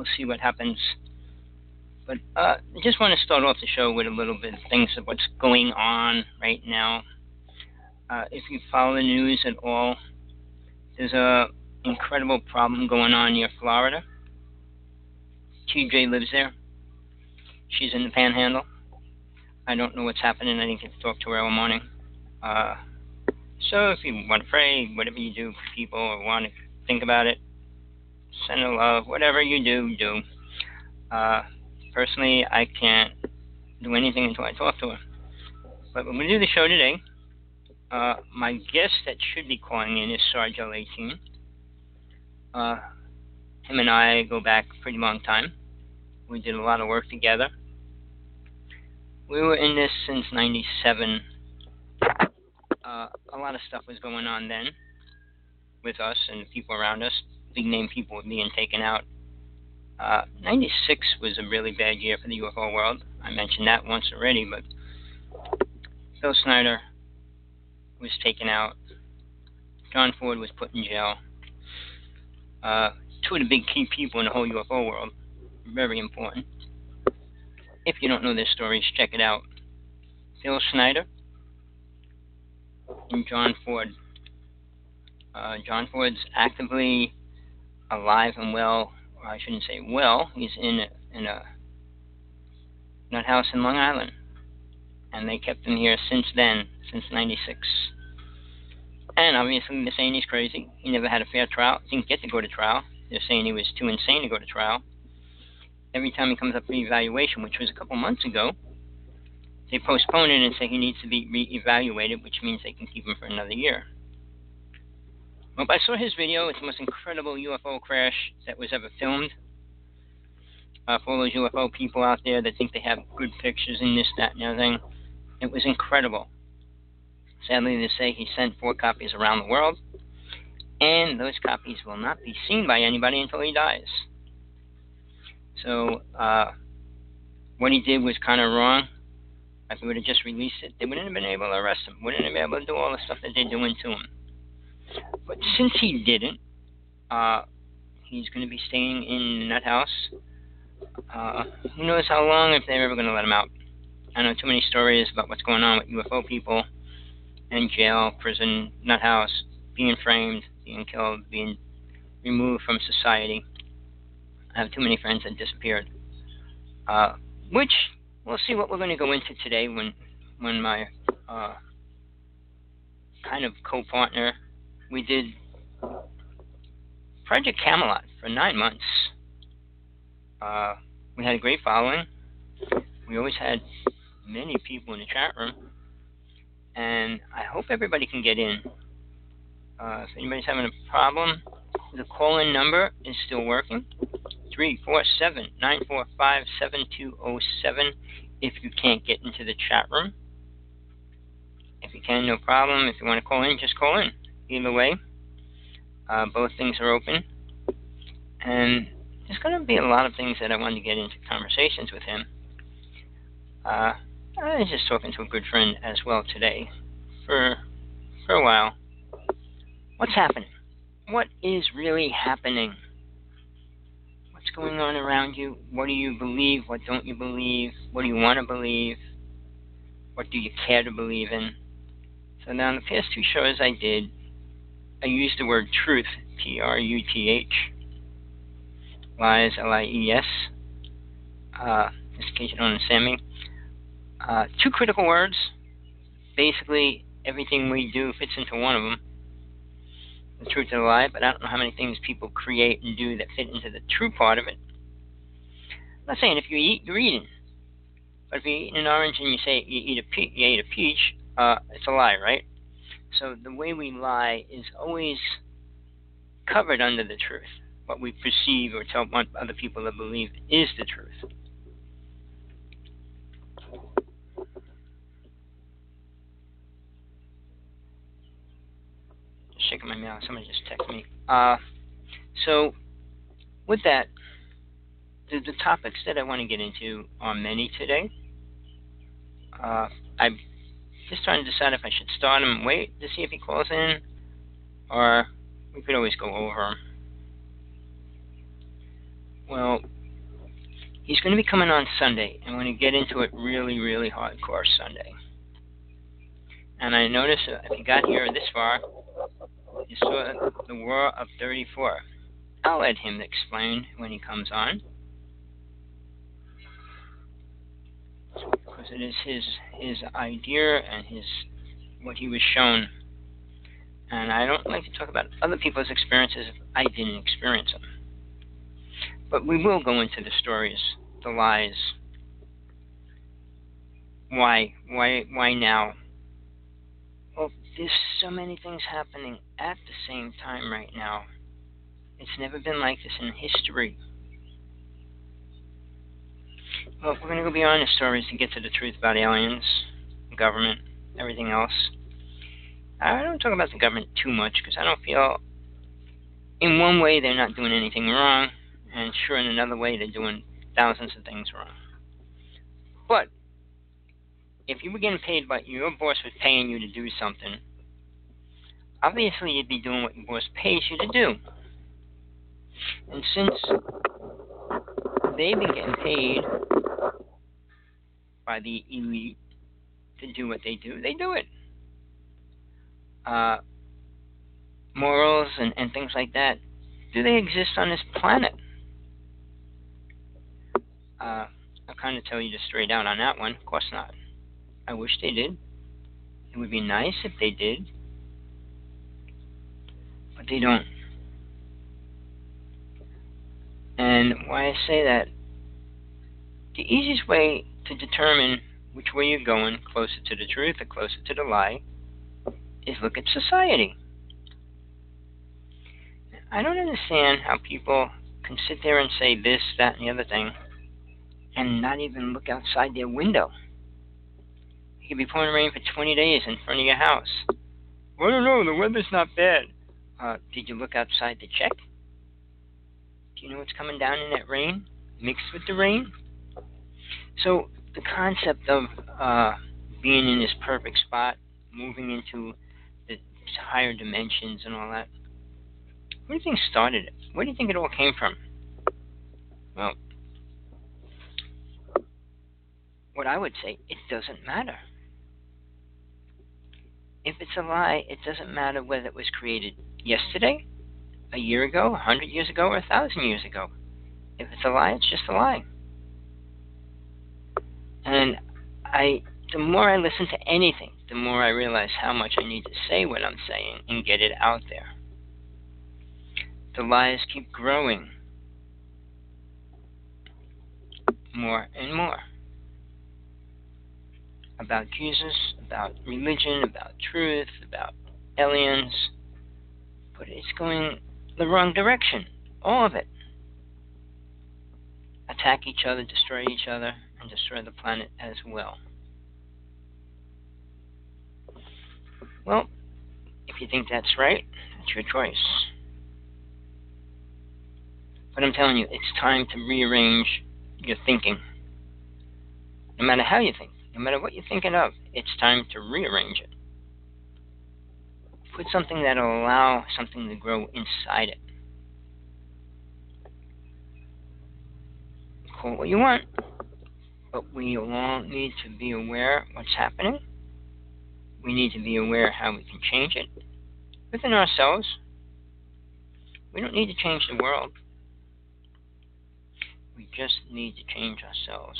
we'll see what happens. But uh, I just want to start off the show with a little bit of things of what's going on right now. Uh, if you follow the news at all, there's a incredible problem going on near Florida. TJ lives there. She's in the panhandle. I don't know what's happening. I didn't get to talk to her all morning. Uh, so if you want to pray, whatever you do for people or want to think about it, send love, whatever you do, do. Uh, personally, I can't do anything until I talk to her. But when we do the show today, uh, my guest that should be calling in is Sargel18. Uh, him and I go back a pretty long time. We did a lot of work together. We were in this since 97. Uh, a lot of stuff was going on then with us and people around us. Big name people being taken out. Uh, 96 was a really bad year for the UFO world. I mentioned that once already, but Bill Snyder was taken out. John Ford was put in jail. Uh, two of the big key people in the whole UFO world. Very important. If you don't know their stories, check it out. Bill Snyder and John Ford. Uh, John Ford's actively alive and well. Or I shouldn't say well. He's in a, in a nut house in Long Island, and they kept him here since then, since '96. And obviously, they're saying he's crazy. He never had a fair trial. Didn't get to go to trial. They're saying he was too insane to go to trial. Every time he comes up for evaluation, which was a couple months ago, they postpone it and say he needs to be re-evaluated, which means they can keep him for another year. Well, I saw his video. It's the most incredible UFO crash that was ever filmed. Uh, for all those UFO people out there that think they have good pictures and this, that, and everything, it was incredible. Sadly to say, he sent four copies around the world, and those copies will not be seen by anybody until he dies. So, uh, what he did was kind of wrong. If he would have just released it, they wouldn't have been able to arrest him. Wouldn't have been able to do all the stuff that they're doing to him. But since he didn't, uh, he's going to be staying in that house. Uh, who knows how long if they're ever going to let him out. I know too many stories about what's going on with UFO people in jail, prison, nut house, being framed, being killed, being removed from society. I have too many friends that disappeared. Uh, which we'll see what we're going to go into today when when my uh, kind of co-partner we did Project Camelot for nine months. Uh, we had a great following. We always had many people in the chat room, and I hope everybody can get in. Uh, if anybody's having a problem, the call-in number is still working. 347-945-7207 if you can't get into the chat room. If you can, no problem. If you want to call in, just call in. Either way, uh, both things are open. And there's going to be a lot of things that I want to get into conversations with him. Uh, I was just talking to a good friend as well today for for a while. What's happening? What is really happening? What's going on around you? What do you believe? What don't you believe? What do you want to believe? What do you care to believe in? So now in the past two shows I did, I use the word truth, T R U T H, lies, L I E S. Uh, in case you don't understand me. Uh, two critical words. Basically, everything we do fits into one of them. The truth and the lie, but I don't know how many things people create and do that fit into the true part of it. I'm not saying if you eat, you're eating. But if you eat an orange and you say you eat a pe- you ate a peach, uh, it's a lie, right? So the way we lie is always covered under the truth. What we perceive or tell other people to believe is the truth. shaking my mouth. Somebody just texted me. Uh, so, with that, the, the topics that I want to get into are many today. Uh, I'm just trying to decide if I should start him and wait to see if he calls in, or we could always go over him. Well, he's going to be coming on Sunday, and we're going to get into it really, really hardcore Sunday. And I noticed that if you got here this far, you saw the War of 34. I'll let him explain when he comes on. Because it is his his idea and his what he was shown. And I don't like to talk about other people's experiences if I didn't experience them. But we will go into the stories, the lies. Why? Why? Why now? Well, there's so many things happening at the same time right now. It's never been like this in history. Well, we're going to go beyond the stories to get to the truth about aliens, government, everything else. I don't talk about the government too much because I don't feel, in one way, they're not doing anything wrong, and sure, in another way, they're doing thousands of things wrong. But if you were getting paid by your boss was paying you to do something, obviously you'd be doing what your boss pays you to do. And since they've been getting paid by the elite to do what they do, they do it. Uh, morals and, and things like that, do they exist on this planet? Uh, I'll kind of tell you just straight out on that one. Of course not. I wish they did. It would be nice if they did. But they don't. And why I say that, the easiest way to determine which way you're going, closer to the truth or closer to the lie, is look at society. I don't understand how people can sit there and say this, that, and the other thing, and not even look outside their window. It could be pouring rain for 20 days in front of your house. Well, don't know, the weather's not bad. Uh, did you look outside to check? You know what's coming down in that rain? Mixed with the rain? So, the concept of uh, being in this perfect spot, moving into the higher dimensions and all that. Where do you think started it? Where do you think it all came from? Well, what I would say, it doesn't matter. If it's a lie, it doesn't matter whether it was created yesterday, a year ago, a hundred years ago, or a thousand years ago. If it's a lie, it's just a lie. And I, the more I listen to anything, the more I realize how much I need to say what I'm saying and get it out there. The lies keep growing more and more about Jesus, about religion, about truth, about aliens, but it's going the wrong direction. All of it. Attack each other, destroy each other, and destroy the planet as well. Well, if you think that's right, that's your choice. But I'm telling you, it's time to rearrange your thinking. No matter how you think, no matter what you're thinking of, it's time to rearrange it. Put something that'll allow something to grow inside it. Call what you want, but we all need to be aware what's happening. We need to be aware how we can change it within ourselves. We don't need to change the world. We just need to change ourselves.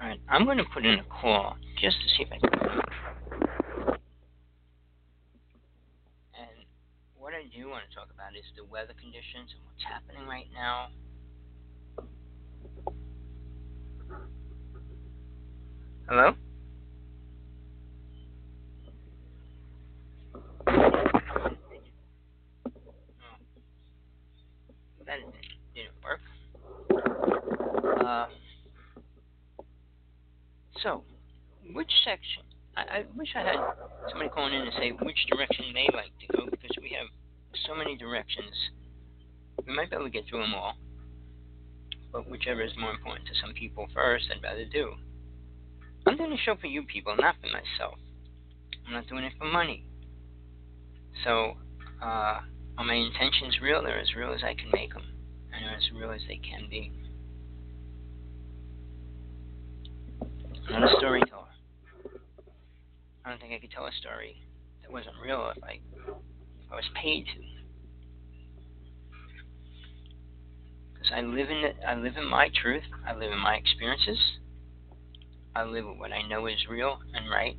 Alright, I'm going to put in a call just to see if I can. And what I do want to talk about is the weather conditions and what's happening right now. Hello? that didn't work. Uh, so, which section? I, I wish I had somebody calling in and say which direction they like to go because we have so many directions. We might be able to get through them all, but whichever is more important to some people first, I'd rather do. I'm doing a show for you people, not for myself. I'm not doing it for money. So, uh, are my intentions real? They're as real as I can make them, and they're as real as they can be. I'm not a storyteller. I don't think I could tell a story that wasn't real if I, I was paid to. Because I live in I live in my truth. I live in my experiences. I live with what I know is real and right.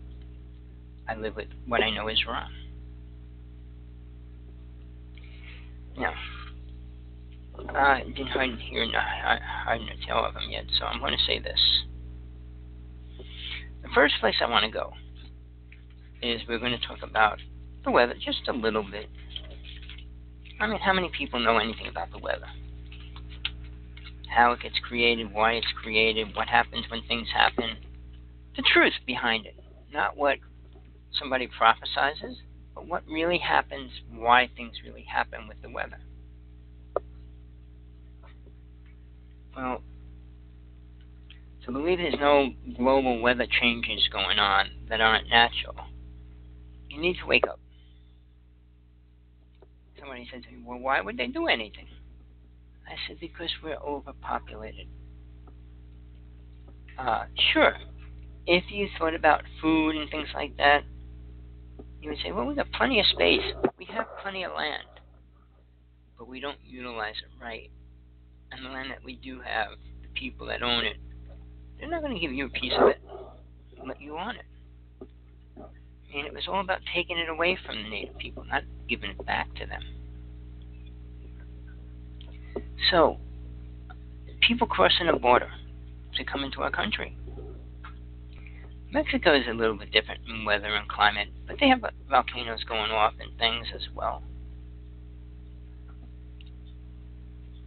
I live with what I know is wrong. Now, I didn't hide here, I hide no tell of them yet, so I'm going to say this. The first place I want to go is we're going to talk about the weather just a little bit. I mean, how many people know anything about the weather? How it gets created, why it's created, what happens when things happen, the truth behind it, not what somebody prophesizes, but what really happens, why things really happen with the weather. Well, to believe there's no global weather changes going on that aren't natural, you need to wake up. Somebody said to me, Well, why would they do anything? I said, Because we're overpopulated. Uh, sure, if you thought about food and things like that, you would say, well, we've got plenty of space. We have plenty of land. But we don't utilize it right. And the land that we do have, the people that own it, they're not going to give you a piece of it let you on it. And it was all about taking it away from the native people, not giving it back to them. So, people crossing a border to come into our country Mexico is a little bit different in weather and climate, but they have volcanoes going off and things as well.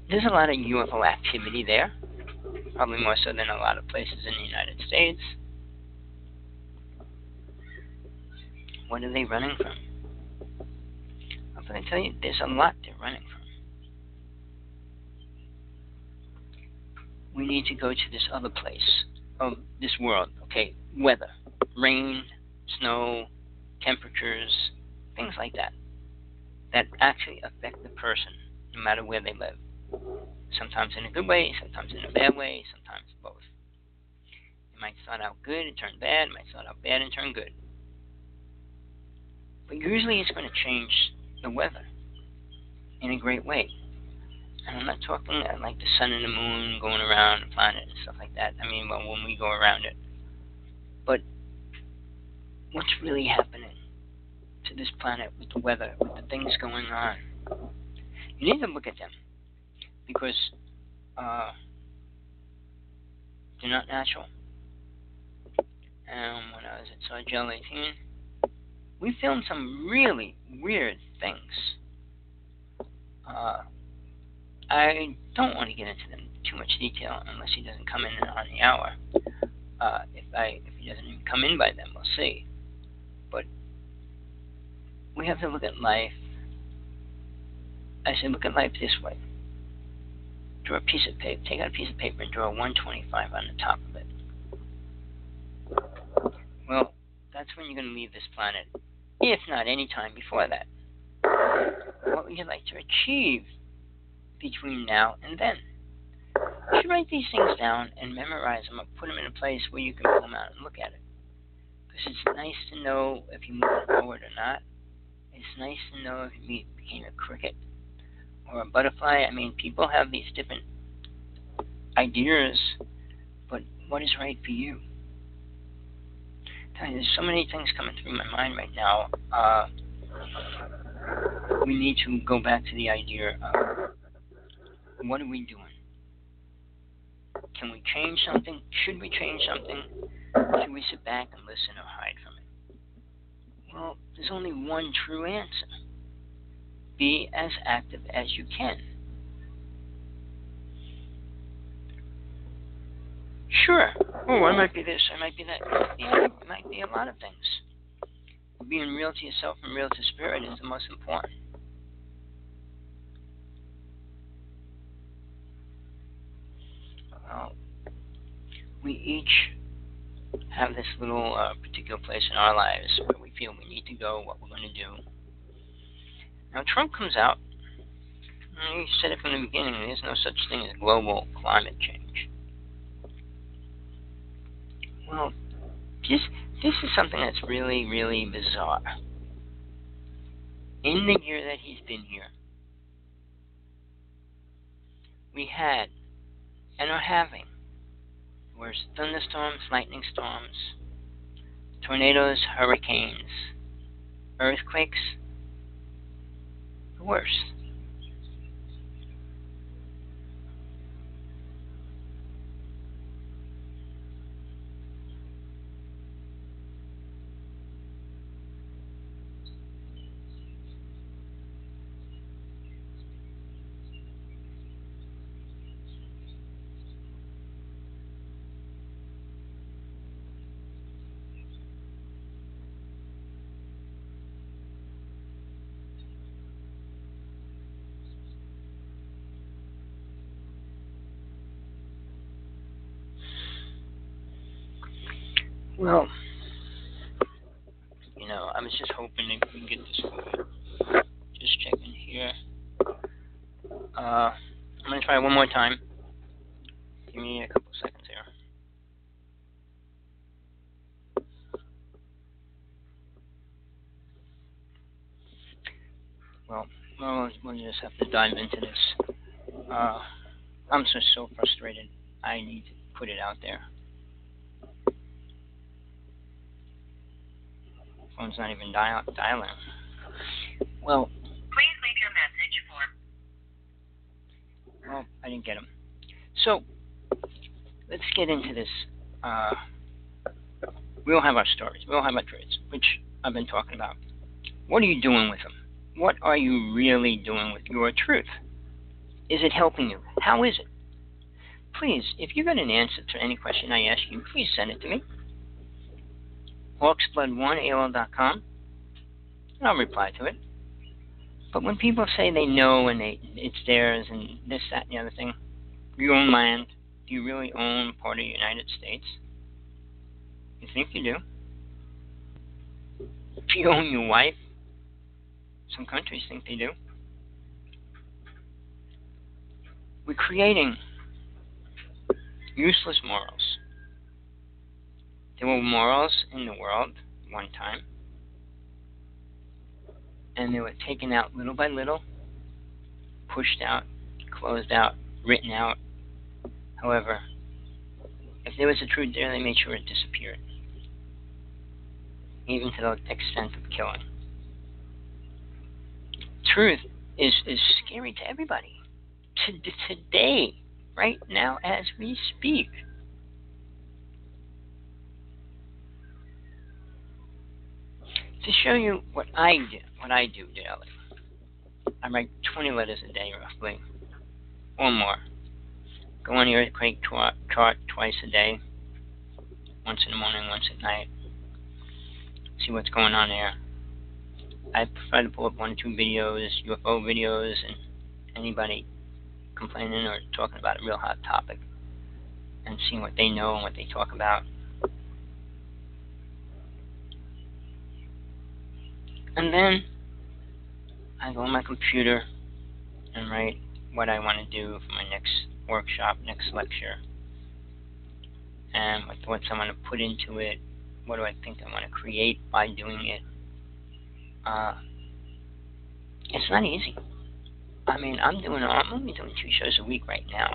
There's a lot of UFO activity there, probably more so than a lot of places in the United States. What are they running from? I'm going to tell you, there's a lot they're running from. We need to go to this other place of this world. Okay, weather, rain, snow, temperatures, things like that, that actually affect the person no matter where they live. Sometimes in a good way, sometimes in a bad way, sometimes both. It might start out good and turn bad, it might start out bad and turn good. But usually it's going to change the weather in a great way. And I'm not talking like the sun and the moon going around the planet and stuff like that. I mean, well, when we go around it. But what's really happening to this planet with the weather, with the things going on? You need to look at them because uh, they're not natural. And when I was at Sargel 18, we filmed some really weird things. Uh, I don't want to get into them too much detail unless he doesn't come in on the hour. Uh, if I if he doesn't even come in by then, we'll see. But we have to look at life. I say look at life this way. Draw a piece of paper, take out a piece of paper and draw a 125 on the top of it. Well, that's when you're going to leave this planet if not any time before that. What would you like to achieve between now and then? You should write these things down and memorize them or put them in a place where you can pull them out and look at it. Because it's nice to know if you're moving forward or not. It's nice to know if you became a cricket or a butterfly. I mean, people have these different ideas, but what is right for you? There's so many things coming through my mind right now. Uh, we need to go back to the idea of what are we doing? Can we change something? Should we change something? Should we sit back and listen or hide from it? Well, there's only one true answer. Be as active as you can. Sure. Oh, I might be this, I might be that. It might be a lot of things. Being real to yourself and real to spirit is the most important. Well, we each have this little uh, particular place in our lives where we feel we need to go, what we're going to do. Now, Trump comes out, he said it from the beginning there's no such thing as global climate change. Well, this this is something that's really, really bizarre. In the year that he's been here, we had and are having worse thunderstorms, lightning storms, tornadoes, hurricanes, earthquakes, the worst. Well, you know, I was just hoping that we can get this good. Just checking here. Uh, I'm gonna try one more time. Give me a couple seconds here. Well, well, we'll just have to dive into this. Uh, I'm just so frustrated. I need to put it out there. Phone's not even dial- dialing. Well. Please leave your message for. Well, I didn't get him. So, let's get into this. Uh, we all have our stories. We all have our traits, which I've been talking about. What are you doing with them? What are you really doing with your truth? Is it helping you? How is it? Please, if you got an answer to any question I ask you, please send it to me hawksblood1aol.com, and I'll reply to it. But when people say they know and they it's theirs and this, that, and the other thing, you own land. Do you really own part of the United States? You think you do. If you own your wife, some countries think they do. We're creating useless morals. There were morals in the world one time, and they were taken out little by little, pushed out, closed out, written out. However, if there was a truth there, they made sure it disappeared, even to the extent of killing. Truth is, is scary to everybody. To, today, right now, as we speak. To show you what I do, what I do daily, I write 20 letters a day, roughly, or more. Go on the earthquake chart, twice a day, once in the morning, once at night. See what's going on there. I try to pull up one or two videos, UFO videos, and anybody complaining or talking about a real hot topic, and seeing what they know and what they talk about. And then I go on my computer and write what I want to do for my next workshop, next lecture, and what thoughts I want to put into it. What do I think I want to create by doing it? Uh, it's not easy. I mean, I'm doing I'm only doing two shows a week right now,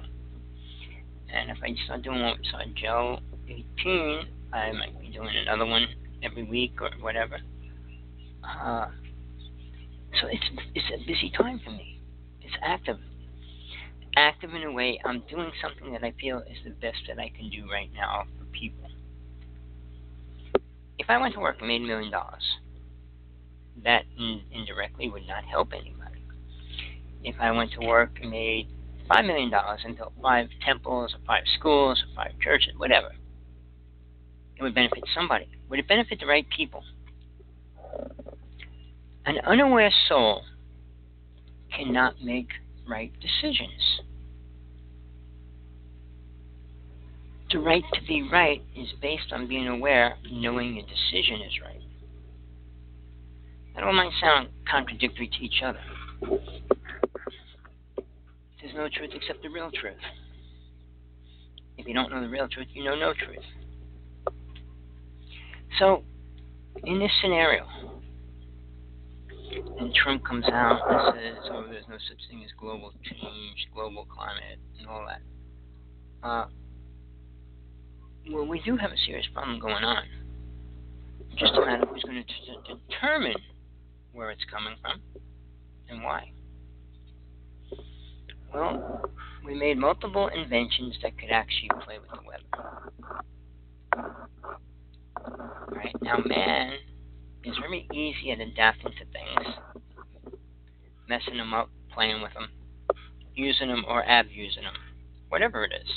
and if I start doing one with Joe 18, I might be doing another one every week or whatever. Uh, so it's it's a busy time for me. It's active, active in a way. I'm doing something that I feel is the best that I can do right now for people. If I went to work and made a million dollars, that in, indirectly would not help anybody. If I went to work and made five million dollars and built five temples or five schools or five churches, whatever, it would benefit somebody. Would it benefit the right people? An unaware soul cannot make right decisions. The right to be right is based on being aware, knowing a decision is right. That all might sound contradictory to each other. There's no truth except the real truth. If you don't know the real truth, you know no truth. So, in this scenario, and Trump comes out and says, "Oh, there's no such thing as global change, global climate, and all that." Uh, well, we do have a serious problem going on. Just a matter of who's going to determine where it's coming from and why. Well, we made multiple inventions that could actually play with the weather. Right now, man is very easy at adapting to things, messing them up, playing with them, using them or abusing them, whatever it is.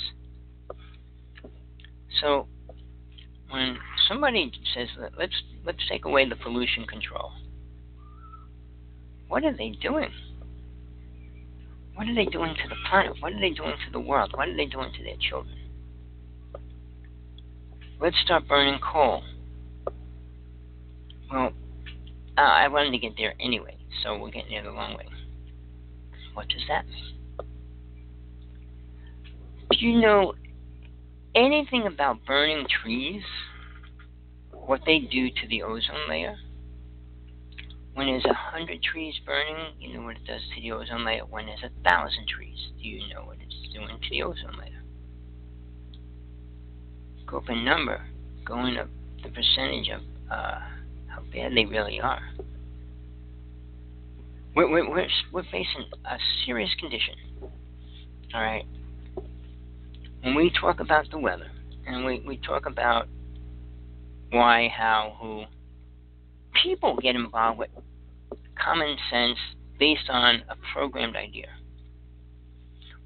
So, when somebody says, "Let's let's take away the pollution control," what are they doing? What are they doing to the planet? What are they doing to the world? What are they doing to their children? Let's start burning coal. Well, uh, I wanted to get there anyway, so we're getting there the long way. What does that mean? Do you know anything about burning trees? What they do to the ozone layer? When there's a hundred trees burning, you know what it does to the ozone layer. When there's a thousand trees, do you know what it's doing to the ozone layer? Go up in number, going up the percentage of uh, how bad they really are. We're, we're, we're, we're facing a serious condition. All right. When we talk about the weather, and we, we talk about why, how, who, people get involved with common sense based on a programmed idea.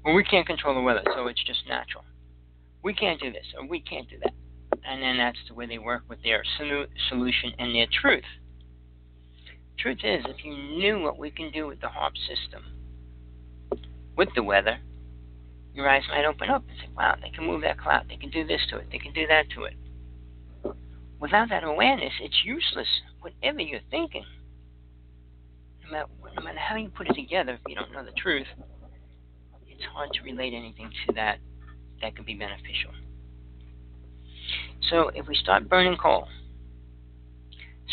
Well, we can't control the weather, so it's just natural. We can't do this, or we can't do that and then that's the way they work with their solution and their truth. Truth is, if you knew what we can do with the HAARP system, with the weather, your eyes might open up and say, wow, they can move that cloud, they can do this to it, they can do that to it. without that awareness, it's useless. Whatever you're thinking, no matter, no matter how you put it together, if you don't know the truth, it's hard to relate anything to that that could be beneficial. So if we start burning coal,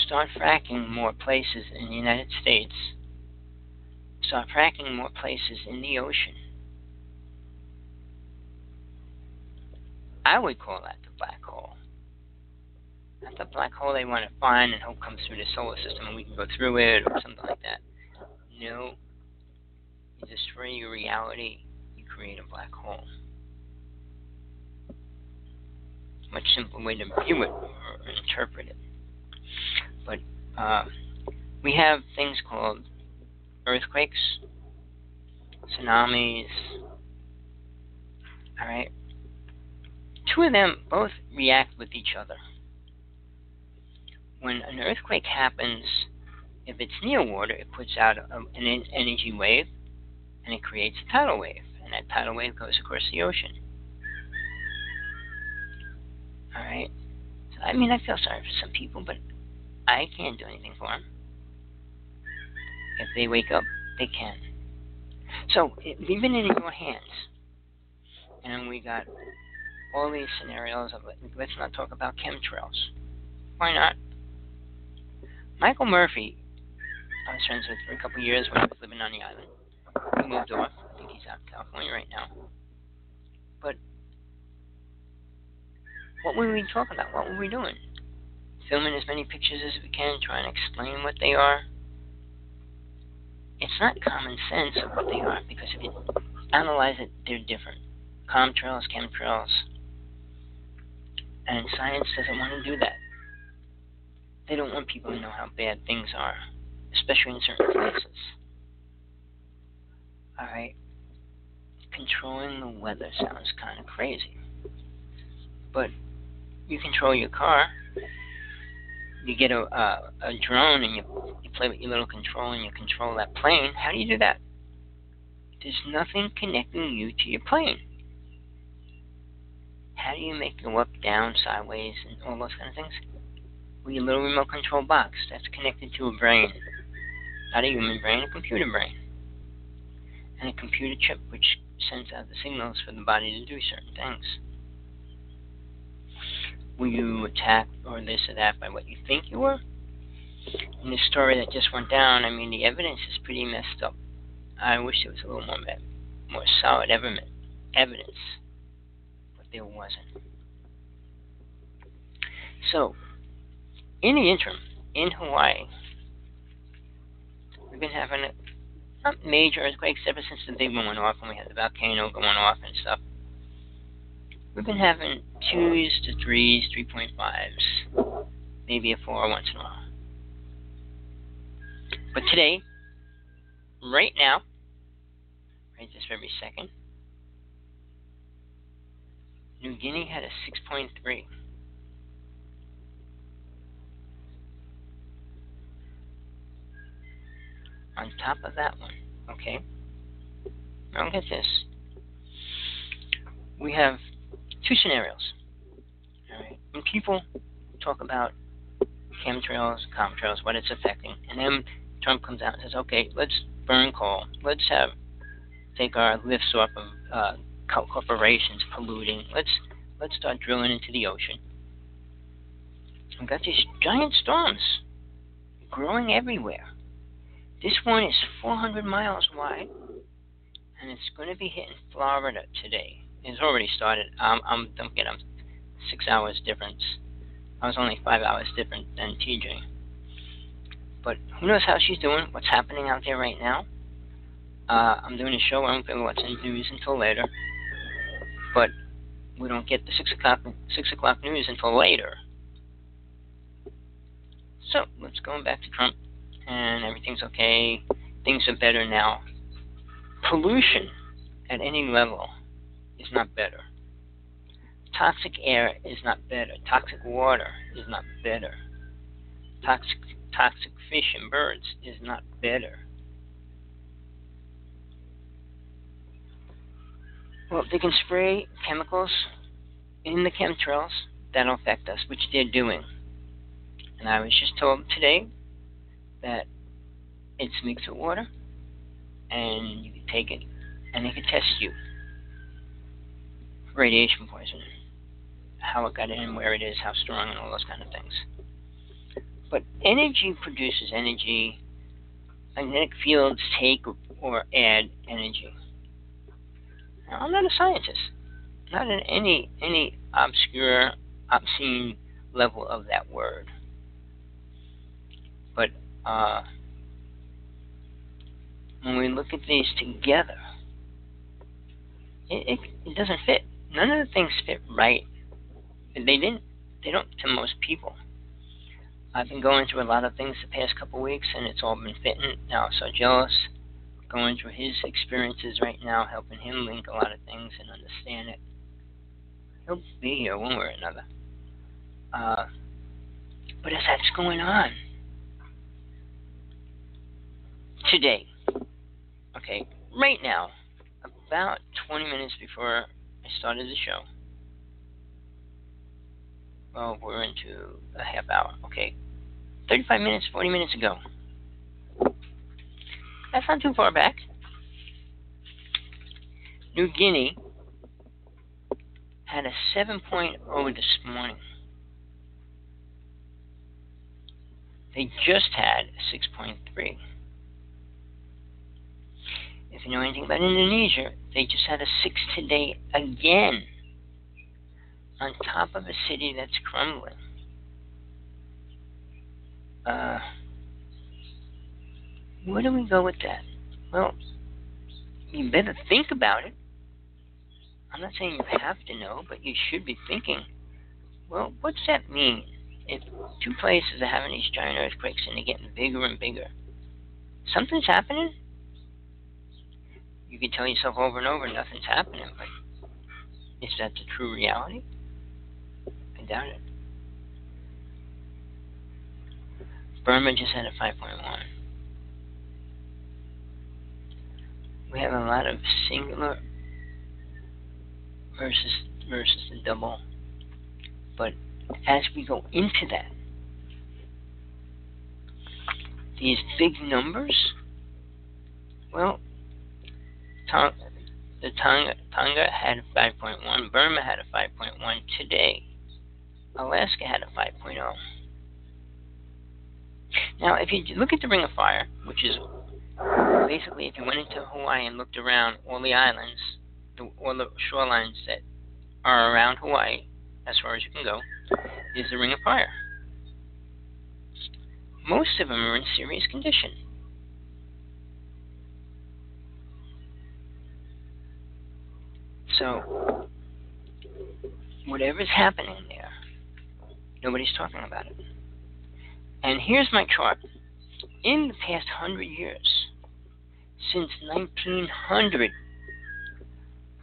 start fracking more places in the United States, start fracking more places in the ocean, I would call that the black hole. Not the black hole they want to find and hope comes through the solar system and we can go through it or something like that. No. You destroy your reality, you create a black hole. Much simpler way to view it or interpret it. But uh, we have things called earthquakes, tsunamis. All right, two of them both react with each other. When an earthquake happens, if it's near water, it puts out a, an energy wave and it creates a tidal wave, and that tidal wave goes across the ocean. All right. So, I mean, I feel sorry for some people, but I can't do anything for them. If they wake up, they can. So, leave it in your hands. And we got all these scenarios of let's not talk about chemtrails. Why not? Michael Murphy, I was friends with for a couple of years when I was living on the island. He moved off. I think he's out in California right now. But what were we talking about? What were we doing? Filming as many pictures as we can, trying to explain what they are. It's not common sense of what they are because if you analyze it, they're different. Contrails, chemtrails, and science doesn't want to do that. They don't want people to know how bad things are, especially in certain places. Alright? Controlling the weather sounds kind of crazy. But you control your car. You get a, a, drone and you, you play with your little control and you control that plane. How do you do that? There's nothing connecting you to your plane how do you make it go up, down, sideways, and all those kind of things? With your little remote control box that's connected to a brain. Not a human brain, a computer brain. And a computer chip which sends out the signals for the body to do certain things. Were you attacked or this or that by what you think you were? In this story that just went down, I mean, the evidence is pretty messed up. I wish there was a little more, more solid evidence but there wasn't. So, in the interim, in Hawaii, we've been having not major earthquakes ever since the big one went off and we had the volcano going off and stuff. We've been having twos to threes, 3.5s, maybe a four once in a while. But today, right now, right this very second, New Guinea had a 6.3. On top of that one, okay? Now get this. We have two scenarios. When people talk about chemtrails, contrails, what it's affecting, and then Trump comes out and says, okay, let's burn coal. Let's have take our lifts off of uh, corporations polluting. Let's let's start drilling into the ocean. We've got these giant storms growing everywhere. This one is 400 miles wide, and it's going to be hitting Florida today. It's already started. Um, I'm don't get I'm six hours difference. I was only five hours different than TJ. But who knows how she's doing? What's happening out there right now? Uh, I'm doing a show. I don't know what's in the news until later but we don't get the six o'clock six o'clock news until later. So let's go back to Trump, and everything's okay. Things are better now. Pollution at any level is not better. Toxic air is not better. Toxic water is not better. Toxic toxic fish and birds is not better. Well, they can spray chemicals in the chemtrails that'll affect us, which they're doing. And I was just told today that it's mixed with water and you can take it and they can test you radiation poisoning. How it got in, where it is, how strong, and all those kind of things. But energy produces energy. Magnetic fields take or add energy. Now, I'm not a scientist, not in any any obscure, obscene level of that word. But uh, when we look at these together, it, it, it doesn't fit. None of the things fit right. They didn't. They don't to most people. I've been going through a lot of things the past couple weeks, and it's all been fitting. Now so jealous. Going through his experiences right now, helping him link a lot of things and understand it. He'll be here one way or another. Uh, but as that's going on today, okay, right now, about 20 minutes before started the show, well, we're into a half hour. Okay. 35 minutes, 40 minutes ago. That's not too far back. New Guinea had a 7.0 this morning. They just had a 6.3. If you know anything about Indonesia, they just had a 6 today again on top of a city that's crumbling. Uh, where do we go with that? Well, you better think about it. I'm not saying you have to know, but you should be thinking, well, what's that mean? If two places are having these giant earthquakes and they're getting bigger and bigger, something's happening? You can tell yourself over and over nothing's happening, but is that the true reality? I doubt it. Burma just had a 5.1. We have a lot of singular versus versus the double. But as we go into that, these big numbers, well, the Tonga, Tonga had a 5.1, Burma had a 5.1 today. Alaska had a 5.0. Now, if you look at the Ring of Fire, which is basically if you went into Hawaii and looked around all the islands, the, all the shorelines that are around Hawaii, as far as you can go, is the Ring of Fire. Most of them are in serious condition. So, whatever's happening there, Nobody's talking about it. And here's my chart. In the past hundred years, since 1900,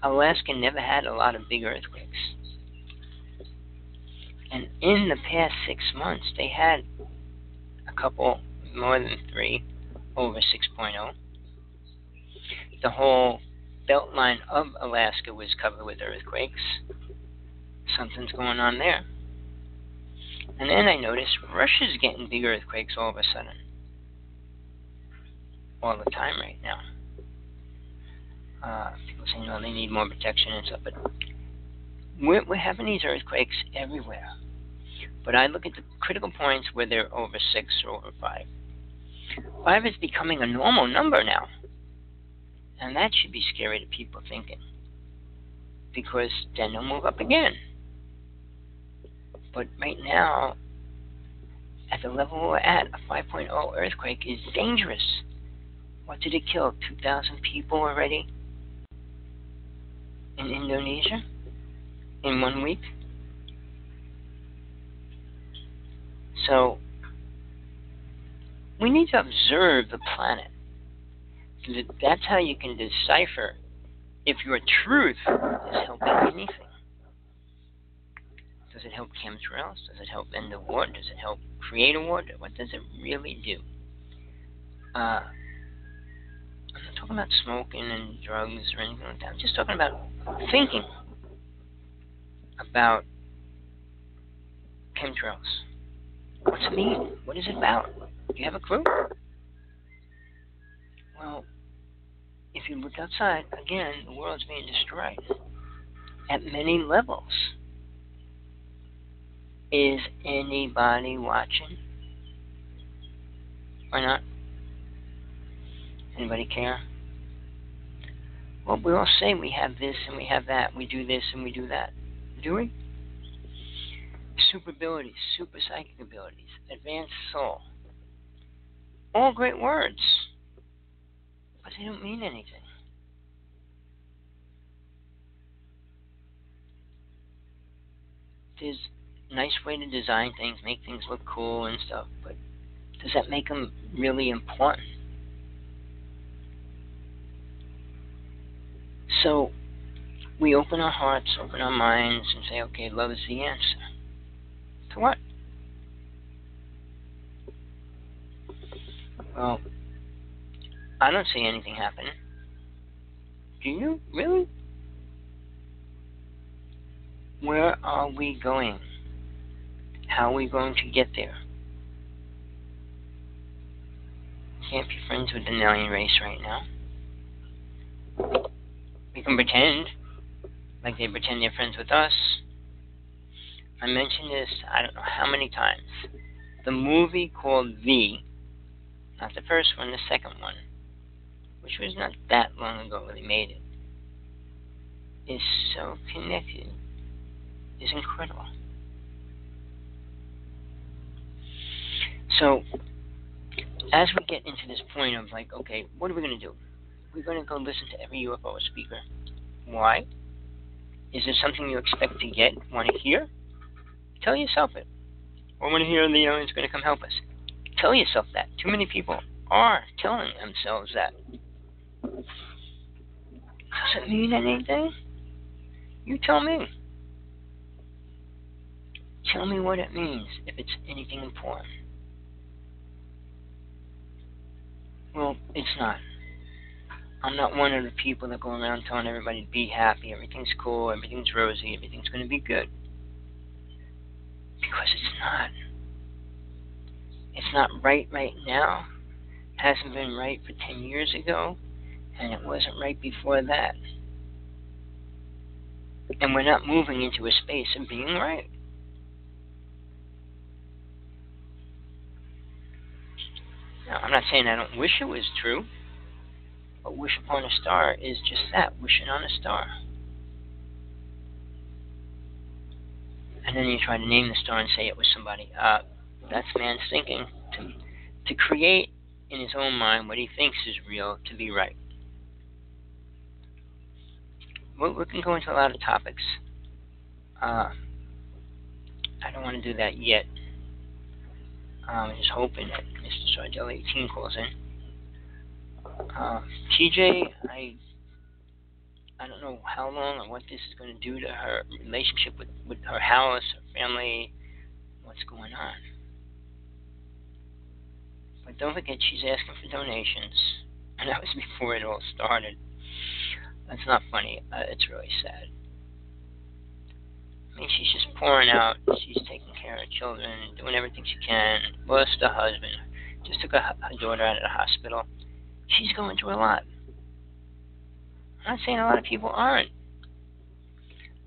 Alaska never had a lot of big earthquakes. And in the past six months, they had a couple, more than three, over 6.0. The whole belt line of Alaska was covered with earthquakes. Something's going on there. And then I noticed Russia's getting big earthquakes all of a sudden. All the time right now. Uh, people say, no, they need more protection and stuff, but we're, we're having these earthquakes everywhere. But I look at the critical points where they're over 6 or over 5. 5 is becoming a normal number now. And that should be scary to people thinking. Because then they'll move up again. But right now, at the level we're at, a 5.0 earthquake is dangerous. What did it kill? 2,000 people already in Indonesia in one week? So, we need to observe the planet. That's how you can decipher if your truth is helping anything. Does it help chemtrails? Does it help end the war? Does it help create a war? What does it really do? Uh, I'm not talking about smoking and drugs or anything like that. I'm just talking about thinking about chemtrails. What's it mean? What is it about? Do you have a clue? Well, if you look outside, again, the world's being destroyed at many levels. Is anybody watching? Or not? Anybody care? Well, we all say we have this and we have that, we do this and we do that. Do we? Super abilities, super psychic abilities, advanced soul. All great words, but they don't mean anything. There's a nice way to design things, make things look cool and stuff, but does that make them really important? So we open our hearts, open our minds, and say, okay, love is the answer. To what? Well, I don't see anything happening. Do you? Really? Where are we going? How are we going to get there? Can't be friends with the alien race right now. We can pretend like they pretend they're friends with us. I mentioned this I don't know how many times. The movie called V, not the first one, the second one, which was not that long ago when they made it, is so connected, is incredible. So, as we get into this point of like, okay, what are we going to do? We're going to go listen to every UFO speaker. Why? Is there something you expect to get, want to hear? Tell yourself it. Or want to hear the alien's going to come help us. Tell yourself that. Too many people are telling themselves that. Does it mean anything? You tell me. Tell me what it means, if it's anything important. Well, it's not. I'm not one of the people that go around telling everybody to be happy, everything's cool, everything's rosy, everything's going to be good. Because it's not. It's not right right now. It hasn't been right for 10 years ago, and it wasn't right before that. And we're not moving into a space of being right. Now, I'm not saying I don't wish it was true. But wish upon a star is just that, wishing on a star. And then you try to name the star and say it was somebody. Uh, that's man's thinking. To, to create in his own mind what he thinks is real to be right. We can go into a lot of topics. Uh, I don't want to do that yet. Um, I'm just hoping that Mr. Sargel 18 calls in. Uh, TJ, I I don't know how long or what this is going to do to her relationship with, with her house, her family, what's going on. But don't forget, she's asking for donations. And that was before it all started. That's not funny. Uh, it's really sad. I mean, she's just pouring out. She's taking care of children, doing everything she can. Lost her husband. Just took her, her daughter out of the hospital she's going through a lot. I'm not saying a lot of people aren't.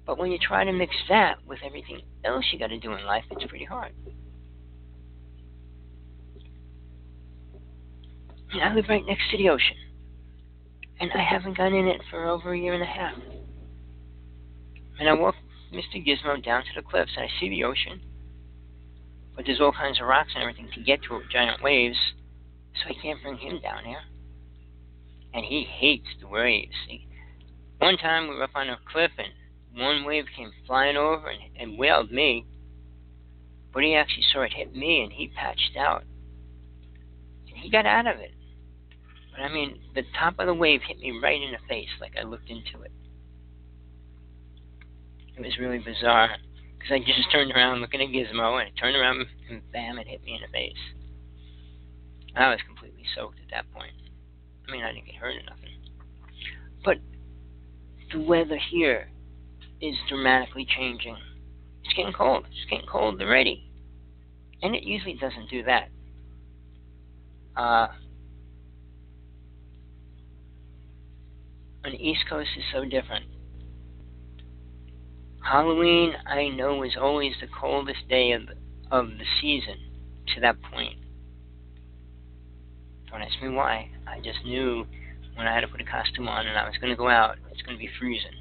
But when you try to mix that with everything else you got to do in life, it's pretty hard. And I live right next to the ocean. And I haven't gone in it for over a year and a half. And I walk Mr. Gizmo down to the cliffs and I see the ocean. But there's all kinds of rocks and everything to get to it, giant waves. So I can't bring him down here and he hates the waves. He, one time we were up on a cliff and one wave came flying over and, and whaled me, but he actually saw it hit me and he patched out. And he got out of it. But I mean, the top of the wave hit me right in the face, like I looked into it. It was really bizarre because I just turned around looking at Gizmo and it turned around and bam, it hit me in the face. I was completely soaked at that point. I mean, I didn't get hurt or nothing. But the weather here is dramatically changing. It's getting cold. It's getting cold already. And it usually doesn't do that. Uh, on the East Coast is so different. Halloween, I know, is always the coldest day of, of the season to that point. Don't ask me why. I just knew when I had to put a costume on and I was going to go out, it's going to be freezing.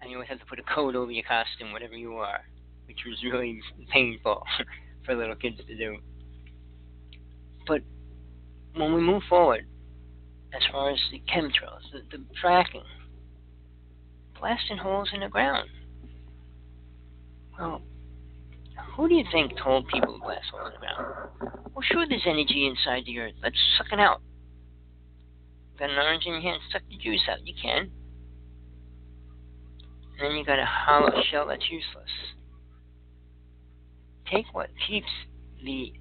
And you always have to put a coat over your costume, whatever you are, which was really painful for little kids to do. But when we move forward, as far as the chemtrails, the, the fracking, blasting holes in the ground. Well, who do you think told people to blast holes in the ground? Well, sure, there's energy inside the earth. Let's suck it out. Got an orange in your hand, suck the juice out. You can. And then you got a hollow shell that's useless. Take what keeps the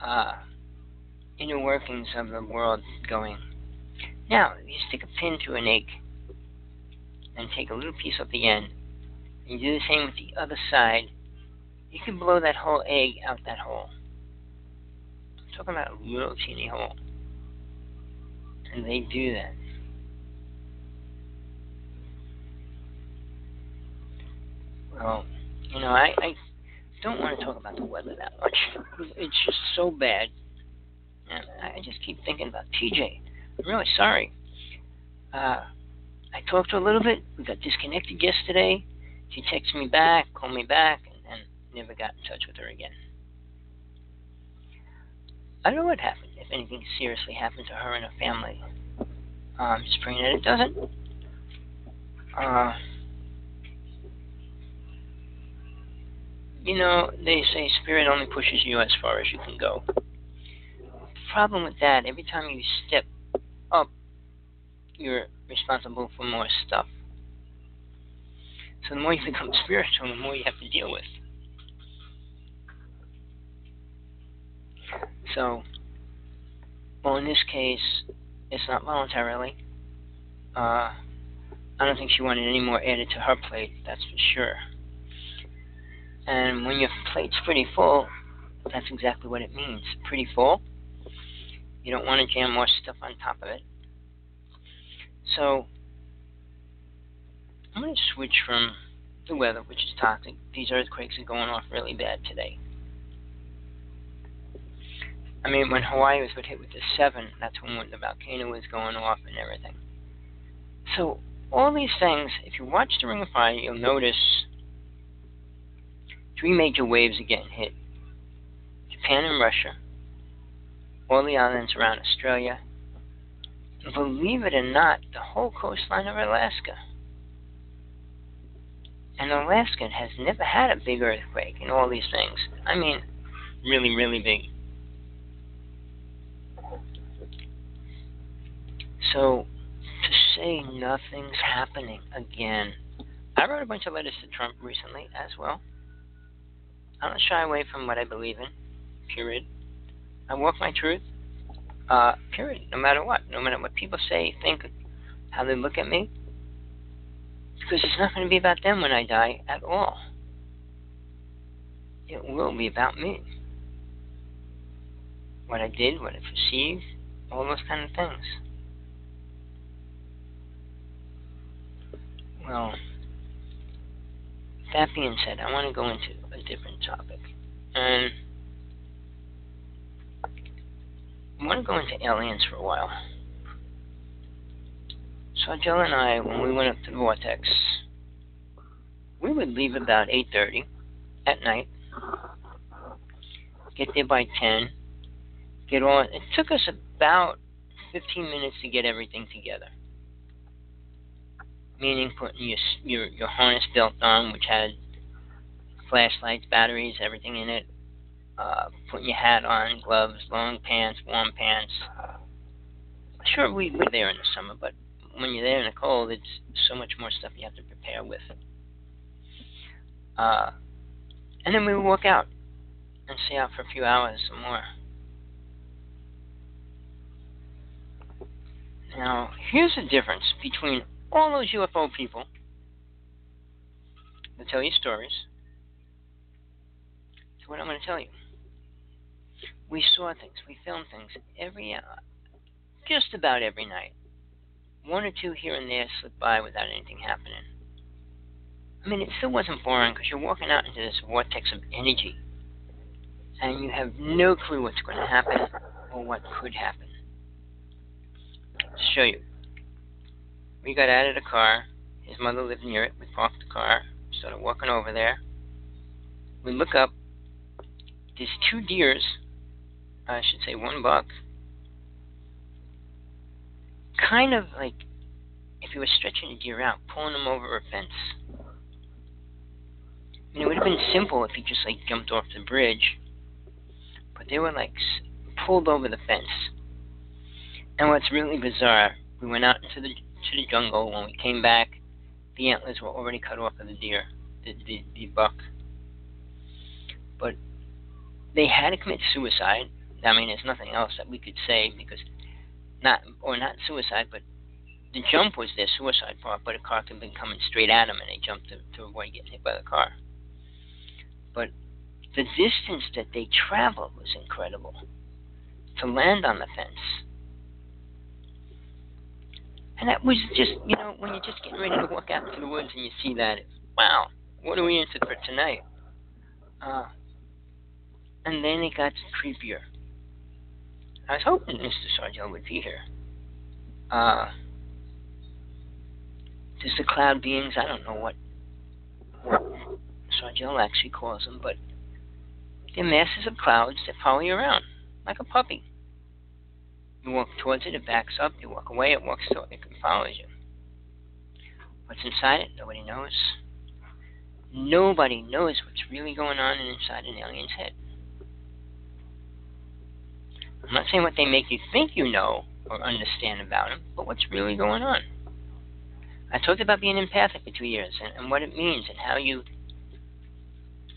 uh, inner workings of the world going. Now, you stick a pin through an egg and take a little piece off the end. And you do the same with the other side. You can blow that whole egg out that hole. I'm talking about a little teeny hole. And they do that. Well, you know, I, I don't want to talk about the weather that much. It's just so bad. And I just keep thinking about TJ. I'm really sorry. Uh, I talked to her a little bit. We got disconnected yesterday. She texted me back, called me back, and, and never got in touch with her again. I don't know what happened, if anything seriously happened to her and her family. Um, just praying that it doesn't. Uh, you know, they say spirit only pushes you as far as you can go. Problem with that, every time you step up, you're responsible for more stuff. So the more you become spiritual, the more you have to deal with. So, well, in this case, it's not voluntarily. Uh, I don't think she wanted any more added to her plate, that's for sure. And when your plate's pretty full, that's exactly what it means. Pretty full. You don't want to jam more stuff on top of it. So, I'm going to switch from the weather, which is toxic. These earthquakes are going off really bad today. I mean, when Hawaii was hit with the 7, that's when the volcano was going off and everything. So, all these things, if you watch the Ring of Fire, you'll notice three major waves are getting hit Japan and Russia, all the islands around Australia, believe it or not, the whole coastline of Alaska. And Alaska has never had a big earthquake and all these things. I mean, really, really big. So, to say nothing's happening again. I wrote a bunch of letters to Trump recently as well. I don't shy away from what I believe in, period. I walk my truth uh, period. No matter what, no matter what people say, think, how they look at me, because it's not going to be about them when I die at all. It will be about me. What I did, what I perceived, all those kind of things. Well, that being said, I want to go into a different topic. And I want to go into aliens for a while. So Jill and I, when we went up to the vortex, we would leave about 8:30 at night. Get there by 10. Get on. It took us about 15 minutes to get everything together. Meaning putting your your your harness belt on, which had flashlights, batteries, everything in it, uh, putting your hat on, gloves, long pants, warm pants. Sure, we were there in the summer, but when you're there in the cold, it's so much more stuff you have to prepare with. Uh, and then we would walk out and stay out for a few hours or more. Now, here's the difference between all those UFO people that tell you stories So what I'm going to tell you, we saw things, we filmed things every, uh, just about every night. One or two here and there slipped by without anything happening. I mean, it still wasn't boring because you're walking out into this vortex of energy, and you have no clue what's going to happen or what could happen. To show you, we got out of the car. His mother lived near it. We parked the car, started walking over there. We look up. There's two deers. I should say one buck. Kind of like if you were stretching a deer out, pulling him over a fence. I mean, it would have been simple if he just like jumped off the bridge, but they were like pulled over the fence. And what's really bizarre, we went out into the to the jungle. When we came back, the antlers were already cut off of the deer, the the, the buck. But they had to commit suicide. I mean, there's nothing else that we could say because not or not suicide, but the jump was their suicide part. But a car could have been coming straight at them, and they jumped to, to avoid getting hit by the car. But the distance that they traveled was incredible to land on the fence. And that was just, you know, when you're just getting ready to walk out into the woods and you see that, wow, what are we into for tonight? Uh, and then it got creepier. I was hoping Mr. Sargel would be here. Uh, there's the cloud beings. I don't know what what Sargel actually calls them, but they're masses of clouds that follow you around like a puppy. You walk towards it, it backs up. You walk away, it walks to it, it follows you. What's inside it? Nobody knows. Nobody knows what's really going on inside an alien's head. I'm not saying what they make you think you know or understand about them, but what's really going on. I talked about being empathic for two years and, and what it means and how you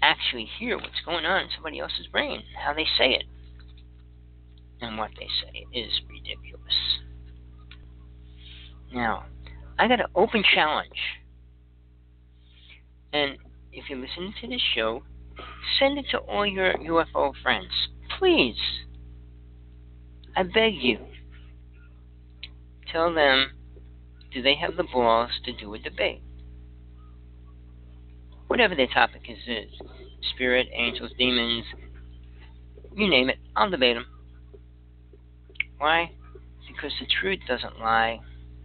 actually hear what's going on in somebody else's brain, how they say it. And what they say is ridiculous. Now, I got an open challenge. And if you're listening to this show, send it to all your UFO friends. Please. I beg you. Tell them do they have the balls to do a debate? Whatever the topic is, is spirit, angels, demons, you name it, I'll debate them. Why? Because the truth doesn't lie,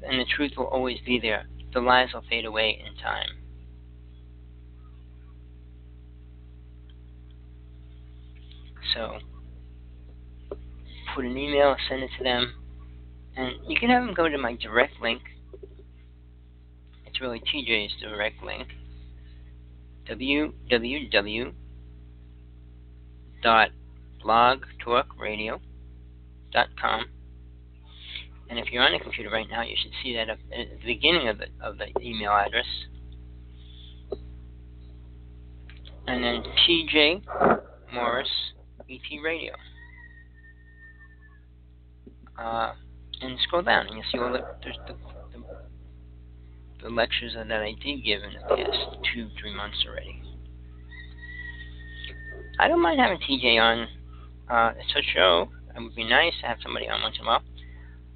and the truth will always be there. The lies will fade away in time. So, put an email, send it to them, and you can have them go to my direct link. It's really TJ's direct link. www.blogtalkradio.com. And if you're on a computer right now, you should see that at the beginning of the, of the email address. And then TJ Morris ET Radio. Uh, and scroll down, and you'll see all the, the, the, the lectures that I did give in the past two, three months already. I don't mind having TJ on. Uh, it's a show. It would be nice to have somebody on once in a while.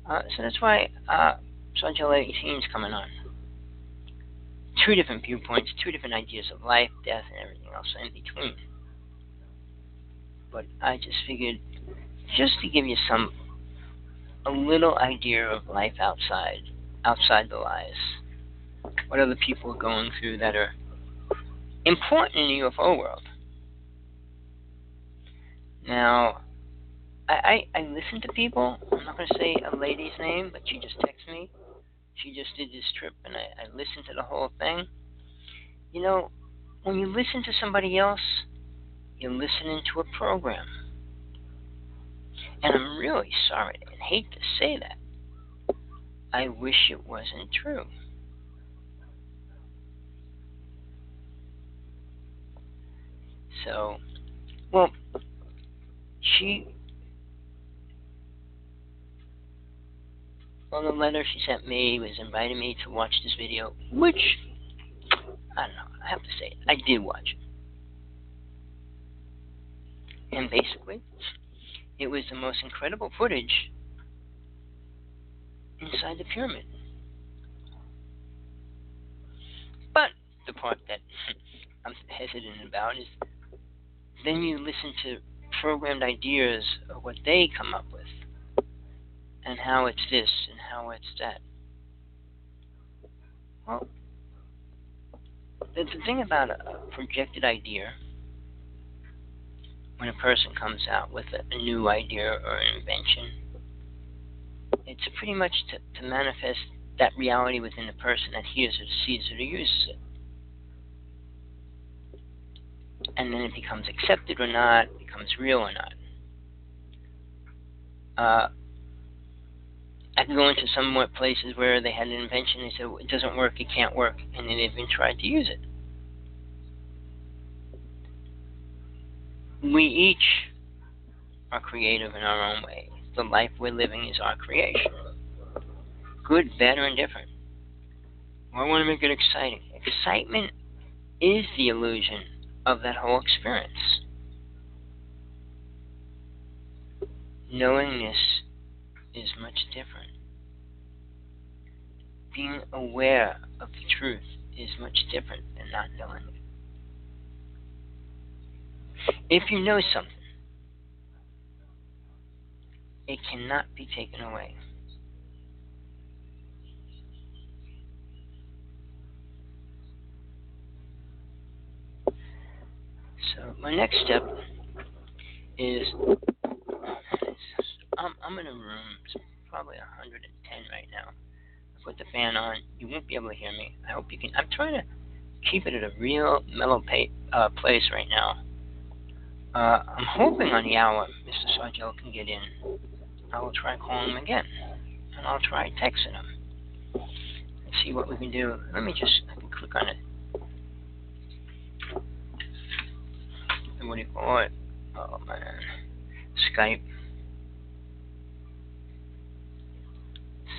Uh, so that's why uh, Sargel 18 is coming on. Two different viewpoints, two different ideas of life, death, and everything else in between. But I just figured, just to give you some, a little idea of life outside, outside the lies. What other people are going through that are important in the UFO world. Now, I, I, I listen to people. I'm not going to say a lady's name, but she just texted me. She just did this trip, and I, I listened to the whole thing. You know, when you listen to somebody else, you're listening to a program. And I'm really sorry and hate to say that. I wish it wasn't true. So, well, she on the letter she sent me was inviting me to watch this video, which I don't know. I have to say. I did watch it. And basically, it was the most incredible footage inside the pyramid. But the part that I'm hesitant about is then you listen to programmed ideas of what they come up with and how it's this and how it's that. Well, the, thing about a projected idea, when a person comes out with a, a new idea or an invention, it's pretty much to, to manifest that reality within the person that hears it, sees it, or uses it. And then it becomes accepted or not, becomes real or not. Uh, I can go into some places where they had an invention, they said, it doesn't work, it can't work, and then they've even tried to use it. We each are creative in our own way. The life we're living is our creation. Good, bad, or indifferent. I want to make it exciting. Excitement is the illusion of that whole experience. Knowingness is much different. Being aware of the truth is much different than not knowing it. If you know something, it cannot be taken away. So my next step is I'm, I'm in a room, it's probably 110 right now. I put the fan on. You won't be able to hear me. I hope you can. I'm trying to keep it at a real mellow pa- uh, place right now. Uh, I'm hoping on the hour Mr. Sargel can get in. I will try calling him again, and I'll try texting him and see what we can do. Let me just click on it. What do you call it? Oh man, Skype.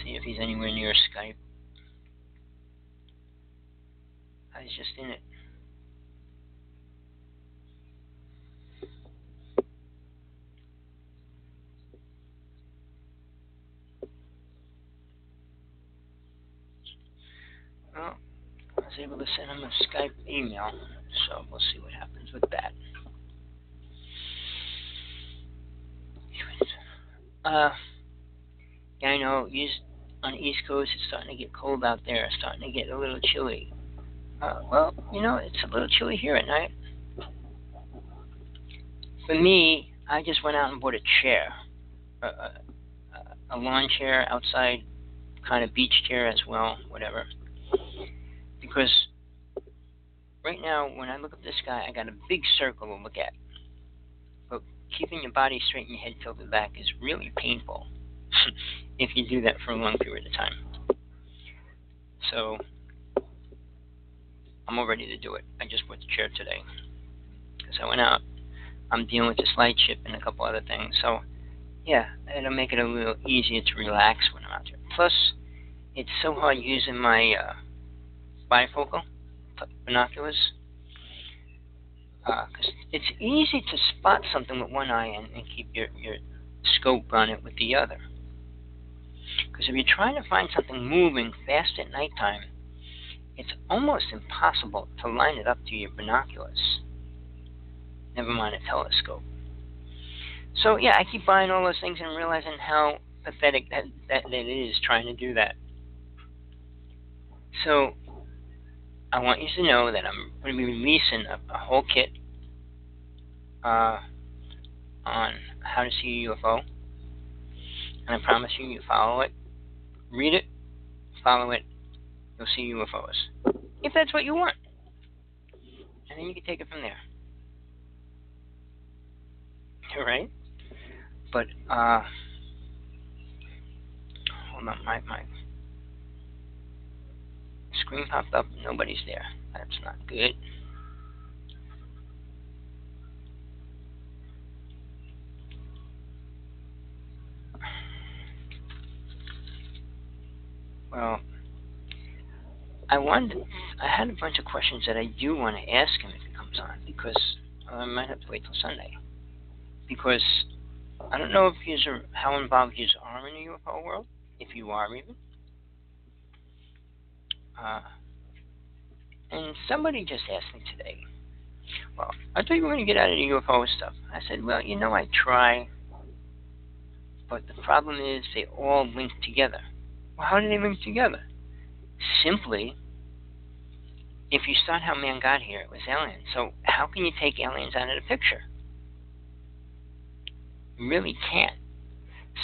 see if he's anywhere near Skype. I was just in it. Able to send him a Skype email, so we'll see what happens with that. Uh, yeah, I know. You on the East Coast, it's starting to get cold out there. It's starting to get a little chilly. Uh, well, you know, it's a little chilly here at night. For me, I just went out and bought a chair, a, a, a lawn chair outside, kind of beach chair as well, whatever. Because right now, when I look up the sky, I got a big circle to look at. But keeping your body straight and your head tilted back is really painful. if you do that for a long period of time. So I'm all ready to do it. I just bought the chair today because I went out. I'm dealing with this light chip and a couple other things. So yeah, it'll make it a little easier to relax when I'm out there. Plus, it's so hard using my uh, bifocal binoculars uh, it's easy to spot something with one eye and, and keep your, your scope on it with the other. Because if you're trying to find something moving fast at nighttime, it's almost impossible to line it up to your binoculars. Never mind a telescope. So yeah, I keep buying all those things and realizing how pathetic that, that, that it is trying to do that. So I want you to know that I'm going to be releasing a, a whole kit uh, on how to see a UFO. And I promise you, you follow it, read it, follow it, you'll see UFOs. If that's what you want. And then you can take it from there. Alright? But, uh, hold on, my, my screen popped up, nobody's there. That's not good. Well, I wanted, I had a bunch of questions that I do want to ask him if he comes on because I might have to wait till Sunday. because I don't know if he's how involved you are in the UFO world, if you are even. Uh, and somebody just asked me today, well, I thought you were going to get out of the UFO stuff. I said, well, you know, I try, but the problem is they all link together. Well, how do they link together? Simply, if you start how man got here, it was aliens. So how can you take aliens out of the picture? You really can't.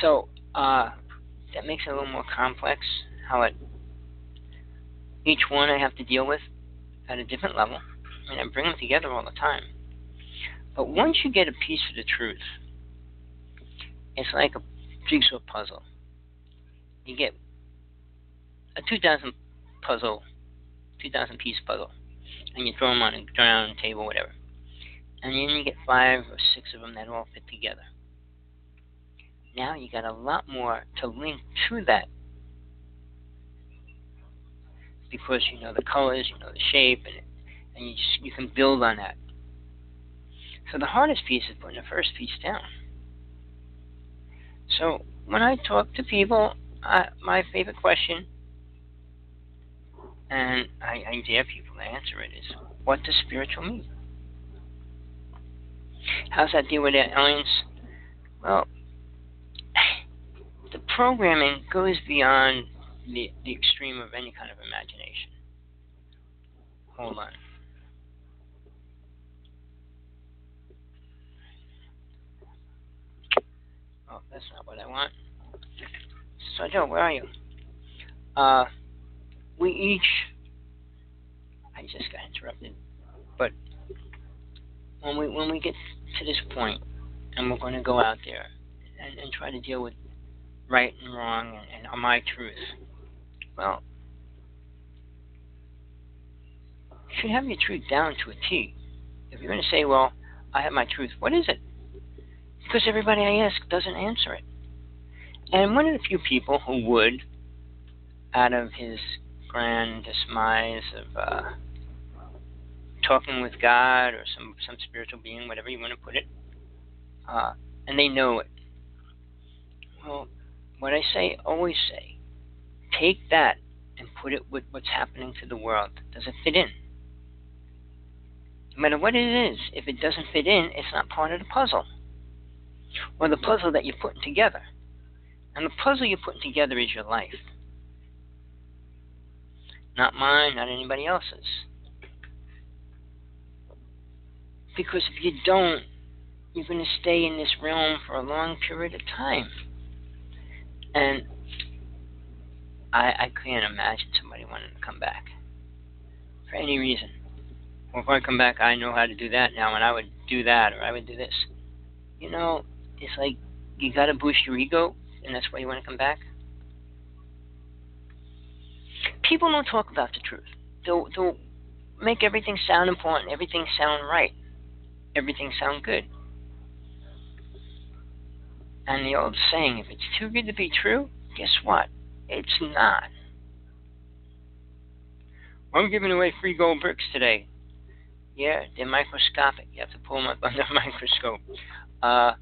So uh, that makes it a little more complex. How it each one I have to deal with at a different level. and I bring them together all the time. But once you get a piece of the truth, it's like a jigsaw puzzle. You get a 2,000 puzzle, 2,000 piece puzzle, and you throw them on a ground table, whatever. And then you get five or six of them that all fit together. Now you got a lot more to link to that because you know the colors, you know the shape, and and you just, you can build on that. So the hardest piece is putting the first piece down. So when I talk to people, I, my favorite question, and I, I dare people to answer it, is what does spiritual mean? How's that deal with aliens? Well, the programming goes beyond the, the extreme of any kind of imagination. Hold on. Oh, that's not what I want. So, Joe, where are you? Uh, we each. I just got interrupted. But when we when we get to this point, and we're going to go out there and, and try to deal with right and wrong and, and my truth. Well, you should have your truth down to a T. If you're going to say, well, I have my truth, what is it? Because everybody I ask doesn't answer it. And one of the few people who would, out of his grand demise of uh, talking with God or some some spiritual being, whatever you want to put it, uh, and they know it. Well, what I say, always say, take that and put it with what's happening to the world. Does it fit in? No matter what it is, if it doesn't fit in, it's not part of the puzzle. Or the puzzle that you're putting together. And the puzzle you're putting together is your life. Not mine, not anybody else's. Because if you don't, you're going to stay in this realm for a long period of time. And I, I can't imagine somebody wanting to come back for any reason. Well, if I come back, I know how to do that now, and I would do that, or I would do this. You know, it's like you got to boost your ego, and that's why you want to come back. People don't talk about the truth. They'll, they'll make everything sound important, everything sound right, everything sound good. And the old saying, if it's too good to be true, guess what? It's not. I'm giving away free gold bricks today. Yeah, they're microscopic. You have to pull them up under a microscope. Uh,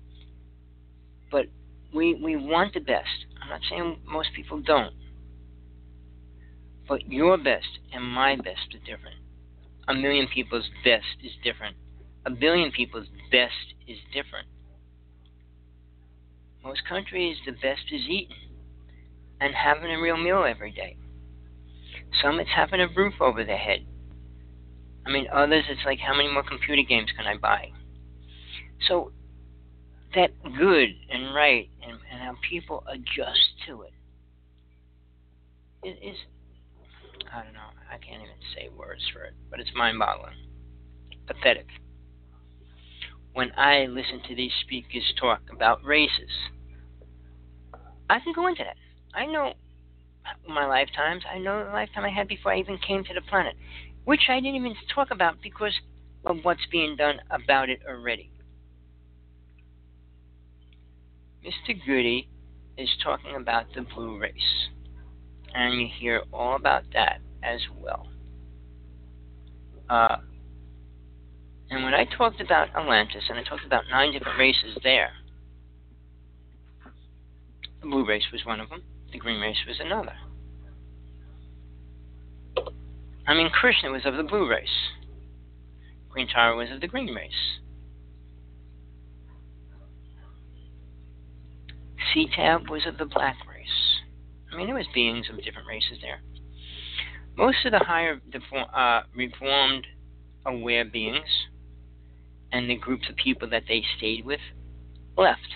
but we we want the best. I'm not saying most people don't. But your best and my best are different. A million people's best is different. A billion people's best is different. Most countries, the best is eating and having a real meal every day. Some, it's having a roof over their head. I mean, others, it's like, how many more computer games can I buy? So, that good and right and, and how people adjust to it, it is, I don't know, I can't even say words for it, but it's mind boggling. Pathetic when I listen to these speakers talk about races. I can go into that. I know my lifetimes. I know the lifetime I had before I even came to the planet, which I didn't even talk about because of what's being done about it already. Mr. Goody is talking about the blue race, and you hear all about that as well. Uh, And when I talked about Atlantis and I talked about nine different races there, the blue race was one of them, the green race was another. I mean, Krishna was of the blue race, Green Tara was of the green race. C-Tab was of the black race. I mean, there was beings of different races there. Most of the higher uh, reformed aware beings and the groups of people that they stayed with left.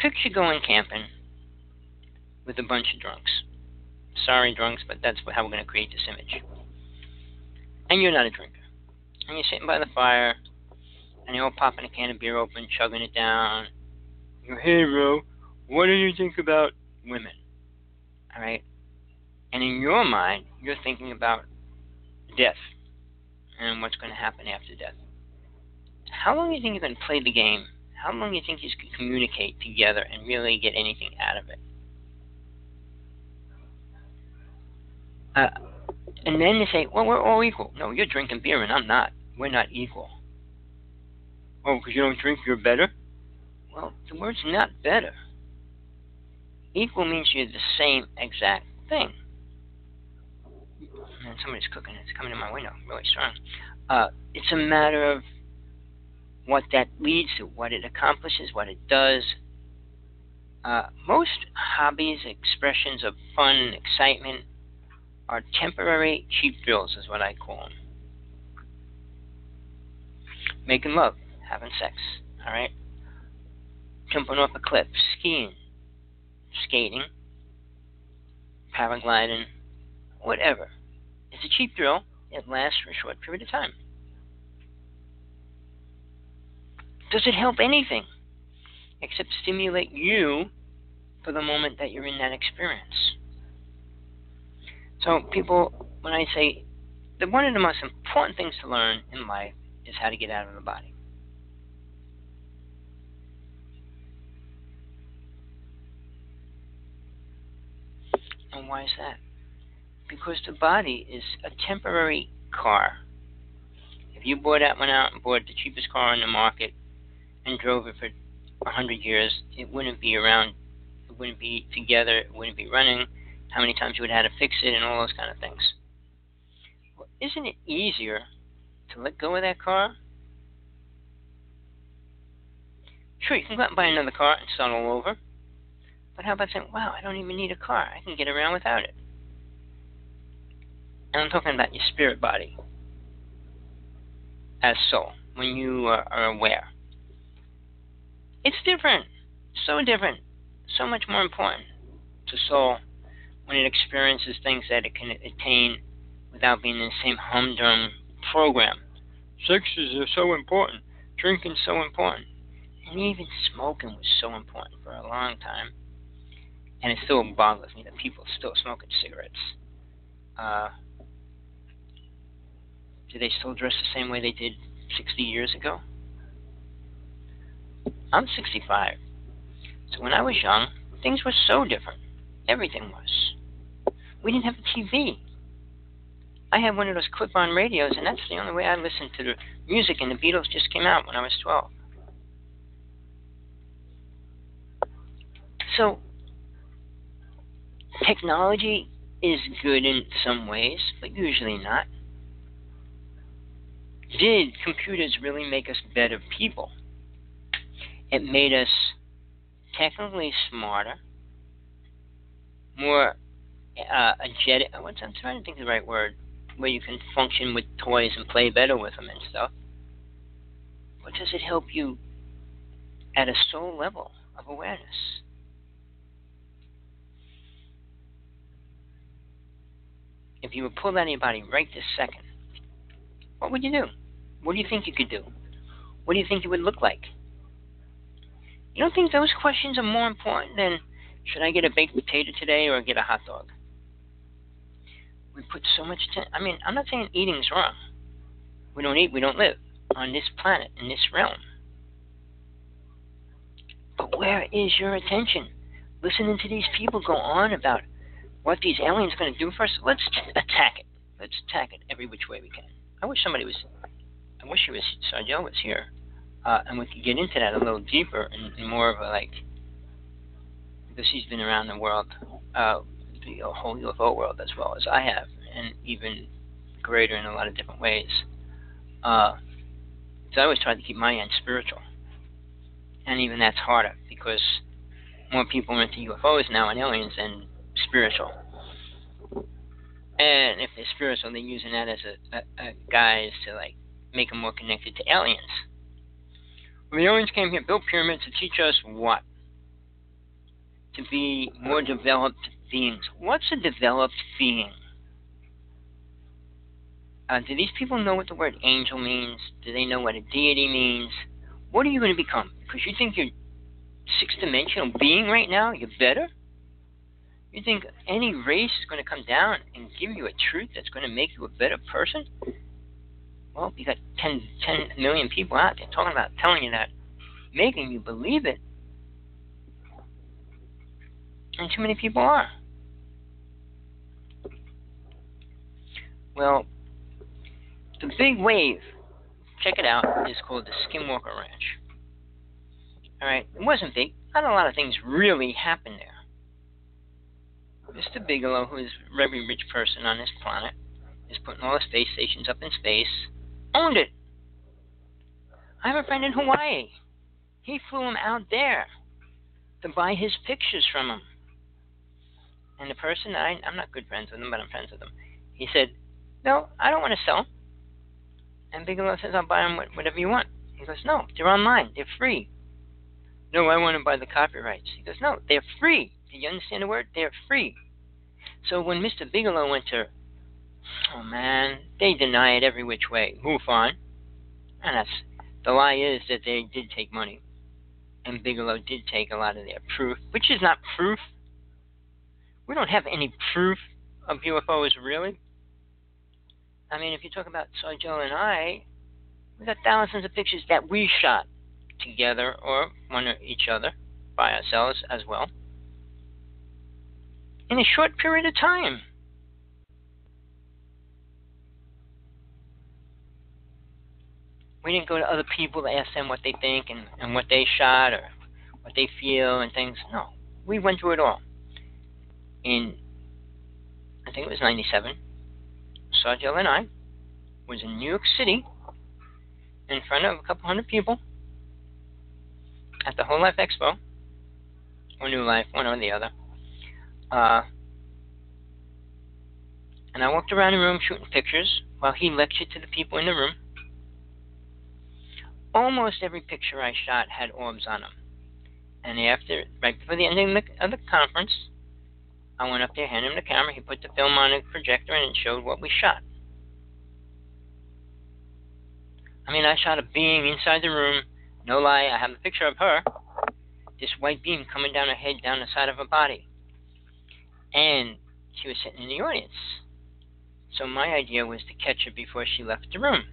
Picture going camping with a bunch of drunks. Sorry, drunks, but that's how we're going to create this image. And you're not a drinker. And you're sitting by the fire, and you're all popping a can of beer open, chugging it down. You're, hey, bro, what do you think about women? All right? And in your mind, you're thinking about death and what's going to happen after death. How long do you think you're going to play the game? How long do you think you can communicate together and really get anything out of it? Uh, and then they say, well, we're all equal. No, you're drinking beer and I'm not. We're not equal. Oh, because you don't drink, you're better? Well, the word's not better. Equal means you're the same exact thing. And somebody's cooking. It's coming to my window, really strong. Uh, it's a matter of what that leads to, what it accomplishes, what it does. Uh, most hobbies, expressions of fun and excitement, are temporary cheap thrills, is what I call them. Making love, having sex, all right? Jumping off a cliff, skiing, skating, paragliding, whatever. It's a cheap thrill. It lasts for a short period of time. Does it help anything except stimulate you for the moment that you're in that experience? So, people, when I say that one of the most important things to learn in life is how to get out of the body. And why is that? Because the body is a temporary car. If you bought that one out and bought the cheapest car on the market and drove it for a hundred years, it wouldn't be around, it wouldn't be together, it wouldn't be running, how many times you would have had to fix it, and all those kind of things. Well, isn't it easier to let go of that car? Sure, you can go out and buy another car and start all over. But how about saying, wow, I don't even need a car. I can get around without it. And I'm talking about your spirit body as soul, when you are aware. It's different. So different. So much more important to soul when it experiences things that it can attain without being in the same humdrum program. Sexes are so important. Drinking's so important. And even smoking was so important for a long time and it still boggles me that people still smoking cigarettes. Uh, do they still dress the same way they did 60 years ago? I'm 65. So when I was young, things were so different. Everything was. We didn't have a TV. I had one of those clip on radios, and that's the only way I listened to the music, and the Beatles just came out when I was 12. So Technology is good in some ways, but usually not. Did computers really make us better people? It made us technically smarter, more uh, agetic. I'm trying to think of the right word, where you can function with toys and play better with them and stuff. But does it help you at a soul level of awareness? if you were pulled out anybody right this second, what would you do? What do you think you could do? What do you think you would look like? You don't think those questions are more important than should I get a baked potato today or get a hot dog? We put so much time. I mean, I'm not saying eating's wrong. We don't eat, we don't live on this planet, in this realm. But where is your attention? Listening to these people go on about what these aliens are going to do for us, let's attack it. Let's attack it every which way we can. I wish somebody was. I wish he was Sargel was here, uh, and we could get into that a little deeper and, and more of a like, because he's been around the world, uh, the whole UFO world as well as I have, and even greater in a lot of different ways. Uh, so I always try to keep my end spiritual, and even that's harder because more people are into UFOs now and aliens than spiritual. And if they're spiritual, they're using that as a, a, a guise to like make them more connected to aliens. The aliens came here, built pyramids to teach us what? To be more developed beings. What's a developed being? Uh, do these people know what the word angel means? Do they know what a deity means? What are you going to become? Because you think you're six dimensional being right now, you're better? You think any race is going to come down and give you a truth that's going to make you a better person? Well, you got 10, 10 million people out there talking about telling you that, making you believe it. And too many people are. Well, the big wave, check it out, is called the Skinwalker Ranch. Alright, it wasn't big. Not a lot of things really happened there. Mr. Bigelow, who is very rich person on this planet, is putting all the space stations up in space, owned it. I have a friend in Hawaii. He flew him out there to buy his pictures from him. And the person, I, I'm not good friends with him, but I'm friends with him. He said, No, I don't want to sell. And Bigelow says, I'll buy them whatever you want. He goes, No, they're online. They're free. No, I want to buy the copyrights. He goes, No, they're free. Do you understand the word? They're free. So when Mr. Bigelow went to, oh man, they deny it every which way. MUFON. And that's, the lie is that they did take money. And Bigelow did take a lot of their proof, which is not proof. We don't have any proof of UFOs, really. I mean, if you talk about Sargel and I, we got thousands of pictures that we shot together or one or each other by ourselves as well in a short period of time. We didn't go to other people to ask them what they think and, and what they shot or what they feel and things. No, we went through it all. In, I think it was 97, Sargel and I was in New York City in front of a couple hundred people at the Whole Life Expo, or New Life, one or the other. Uh, and I walked around the room shooting pictures while he lectured to the people in the room. Almost every picture I shot had orbs on them. And after, right before the ending of the, conference, I went up there, handed him the camera. He put the film on the projector and it showed what we shot. I mean, I shot a being inside the room. No lie, I have a picture of her. This white beam coming down her head, down the side of her body and she was sitting in the audience. So my idea was to catch her before she left the room.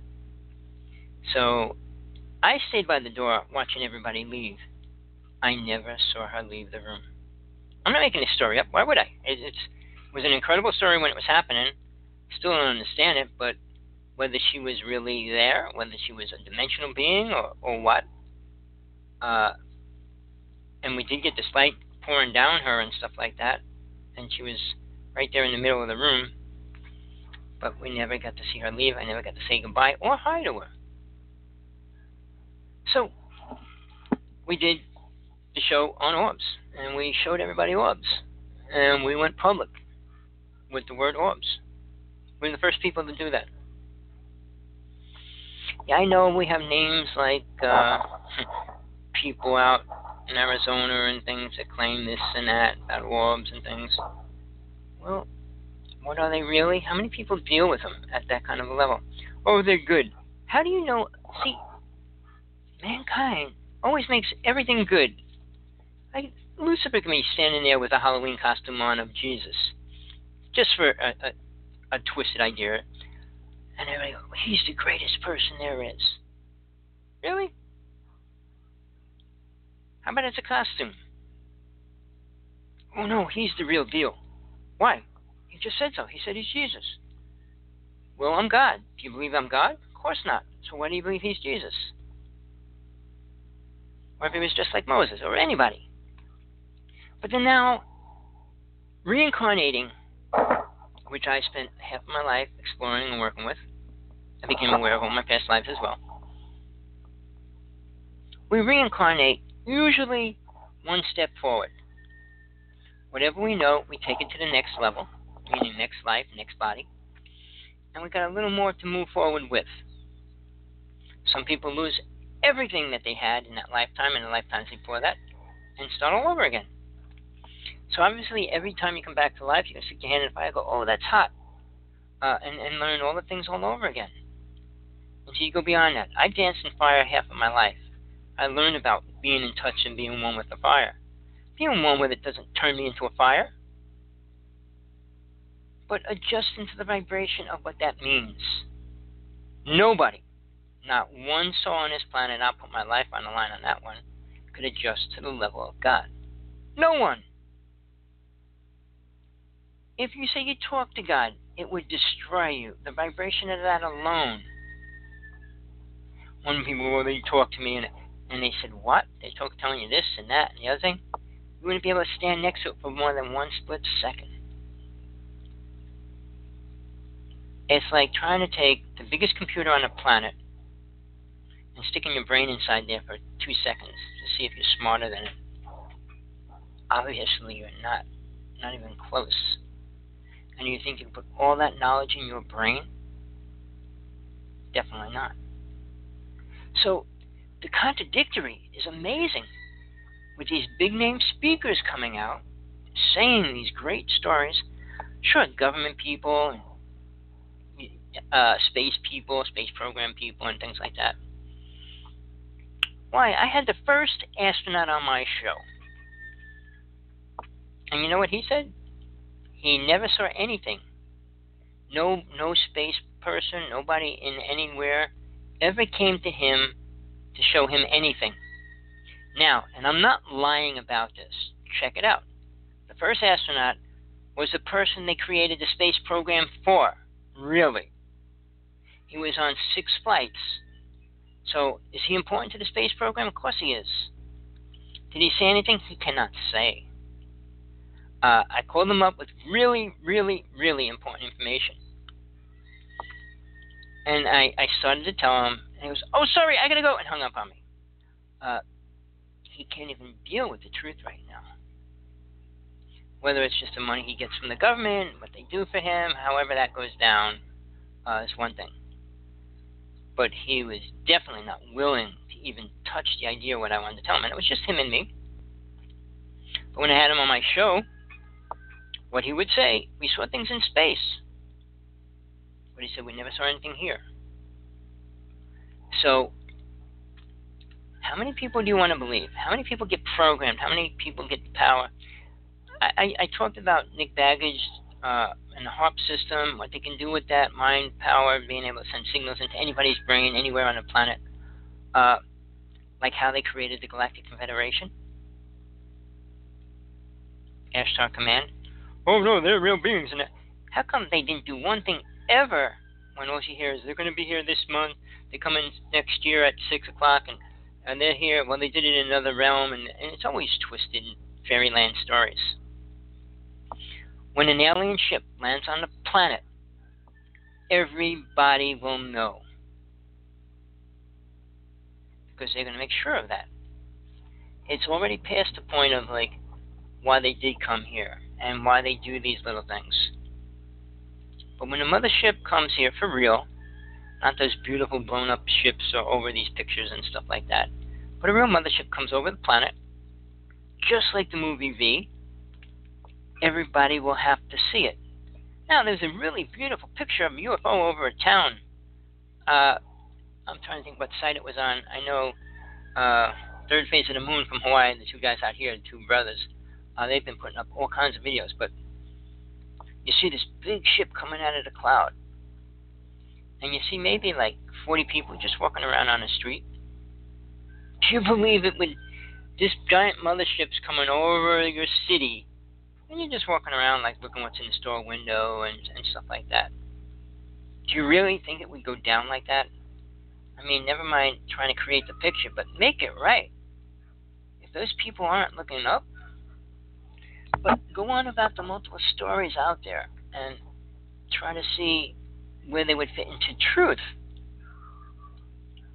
So I stayed by the door watching everybody leave. I never saw her leave the room. I'm not making this story up. Why would I? It, it was an incredible story when it was happening. Still don't understand it, but whether she was really there, whether she was a dimensional being or, or what. Uh, and we did get this light pouring down her and stuff like that and she was right there in the middle of the room. But we never got to see her leave. I never got to say goodbye or hi to her. So we did the show on orbs, and we showed everybody orbs, and we went public with the word orbs. We are the first people to do that. Yeah, I know we have names like uh, people out in Arizona and things that claim this and that about orbs and things. Well, what are they really? How many people deal with them at that kind of a level? Oh, they're good. How do you know? See, mankind always makes everything good. Like Lucifer can be standing there with a Halloween costume on of Jesus, just for a, a, a twisted idea, and everybody go, "He's the greatest person there is." Really? How about it's a costume? Oh no, he's the real deal. Why? He just said so. He said he's Jesus. Well, I'm God. Do you believe I'm God? Of course not. So why do you believe he's Jesus? Or if he was just like Moses or anybody. But then now, reincarnating, which I spent half of my life exploring and working with, I became aware of all my past lives as well. We reincarnate usually one step forward. Whatever we know, we take it to the next level, meaning next life, next body, and we got a little more to move forward with. Some people lose everything that they had in that lifetime and the lifetimes before that and start all over again. So obviously, every time you come back to life, you can stick your hand in the fire, go, "Oh, that's hot," uh, and and learn all the things all over again. Until you go beyond that. I danced in fire half of my life. I learned about being in touch and being one with the fire. Being one with it doesn't turn me into a fire, but adjusting to the vibration of what that means. Nobody, not one soul on this planet, I'll put my life on the line on that one, could adjust to the level of God. No one. If you say you talk to God, it would destroy you. The vibration of that alone. One people, well, they talk to me and and they said, What? They talk telling you this and that and the other thing? You wouldn't be able to stand next to it for more than one split second. It's like trying to take the biggest computer on the planet and sticking your brain inside there for two seconds to see if you're smarter than it. Obviously, you're not. Not even close. And you think you put all that knowledge in your brain? Definitely not. So, the contradictory is amazing. With these big name speakers coming out, saying these great stories, sure, government people uh, space people, space program people, and things like that. Why? I had the first astronaut on my show. And you know what he said? He never saw anything. No no space person, nobody in anywhere ever came to him to show him anything. Now, and I'm not lying about this. Check it out. The first astronaut was the person they created the space program for. Really. He was on six flights. So, is he important to the space program? Of course he is. Did he say anything? He cannot say. Uh, I called him up with really, really, really important information. And I, I started to tell him, and he goes, "Oh, sorry, I gotta go," and hung up on me. Uh, he can't even deal with the truth right now. Whether it's just the money he gets from the government, what they do for him, however that goes down, uh, is one thing. But he was definitely not willing to even touch the idea of what I wanted to tell him, and it was just him and me. But when I had him on my show, what he would say, we saw things in space. But he said, we never saw anything here. So, how many people do you want to believe? How many people get programmed? How many people get the power? I, I, I talked about Nick Begich uh, and the HAARP system, what they can do with that mind power, being able to send signals into anybody's brain anywhere on the planet, uh, like how they created the Galactic Confederation. Ashtar Command. Oh no, they're real beings. And how come they didn't do one thing ever when all you hear is they're going to be here this month, they come in next year at six o'clock, and and they're here. Well, they did it in another realm, and, and it's always twisted fairyland stories. When an alien ship lands on the planet, everybody will know because they're going to make sure of that. It's already past the point of like why they did come here and why they do these little things. But when the mothership comes here for real, not those beautiful blown up ships or over these pictures and stuff like that, but a real mothership comes over the planet, just like the movie V, everybody will have to see it. Now, there's a really beautiful picture of a UFO over a town. Uh, I'm trying to think what site it was on. I know uh, Third Phase of the Moon from Hawaii, the two guys out here, the two brothers, uh, they've been putting up all kinds of videos, but you see this big ship coming out of the cloud. And you see maybe like 40 people just walking around on the street. Do you believe it would, this giant mothership's coming over your city, and you're just walking around like looking what's in the store window and, and stuff like that. Do you really think it would go down like that? I mean, never mind trying to create the picture, but make it right. If those people aren't looking up, but go on about the multiple stories out there and try to see where they would fit into truth.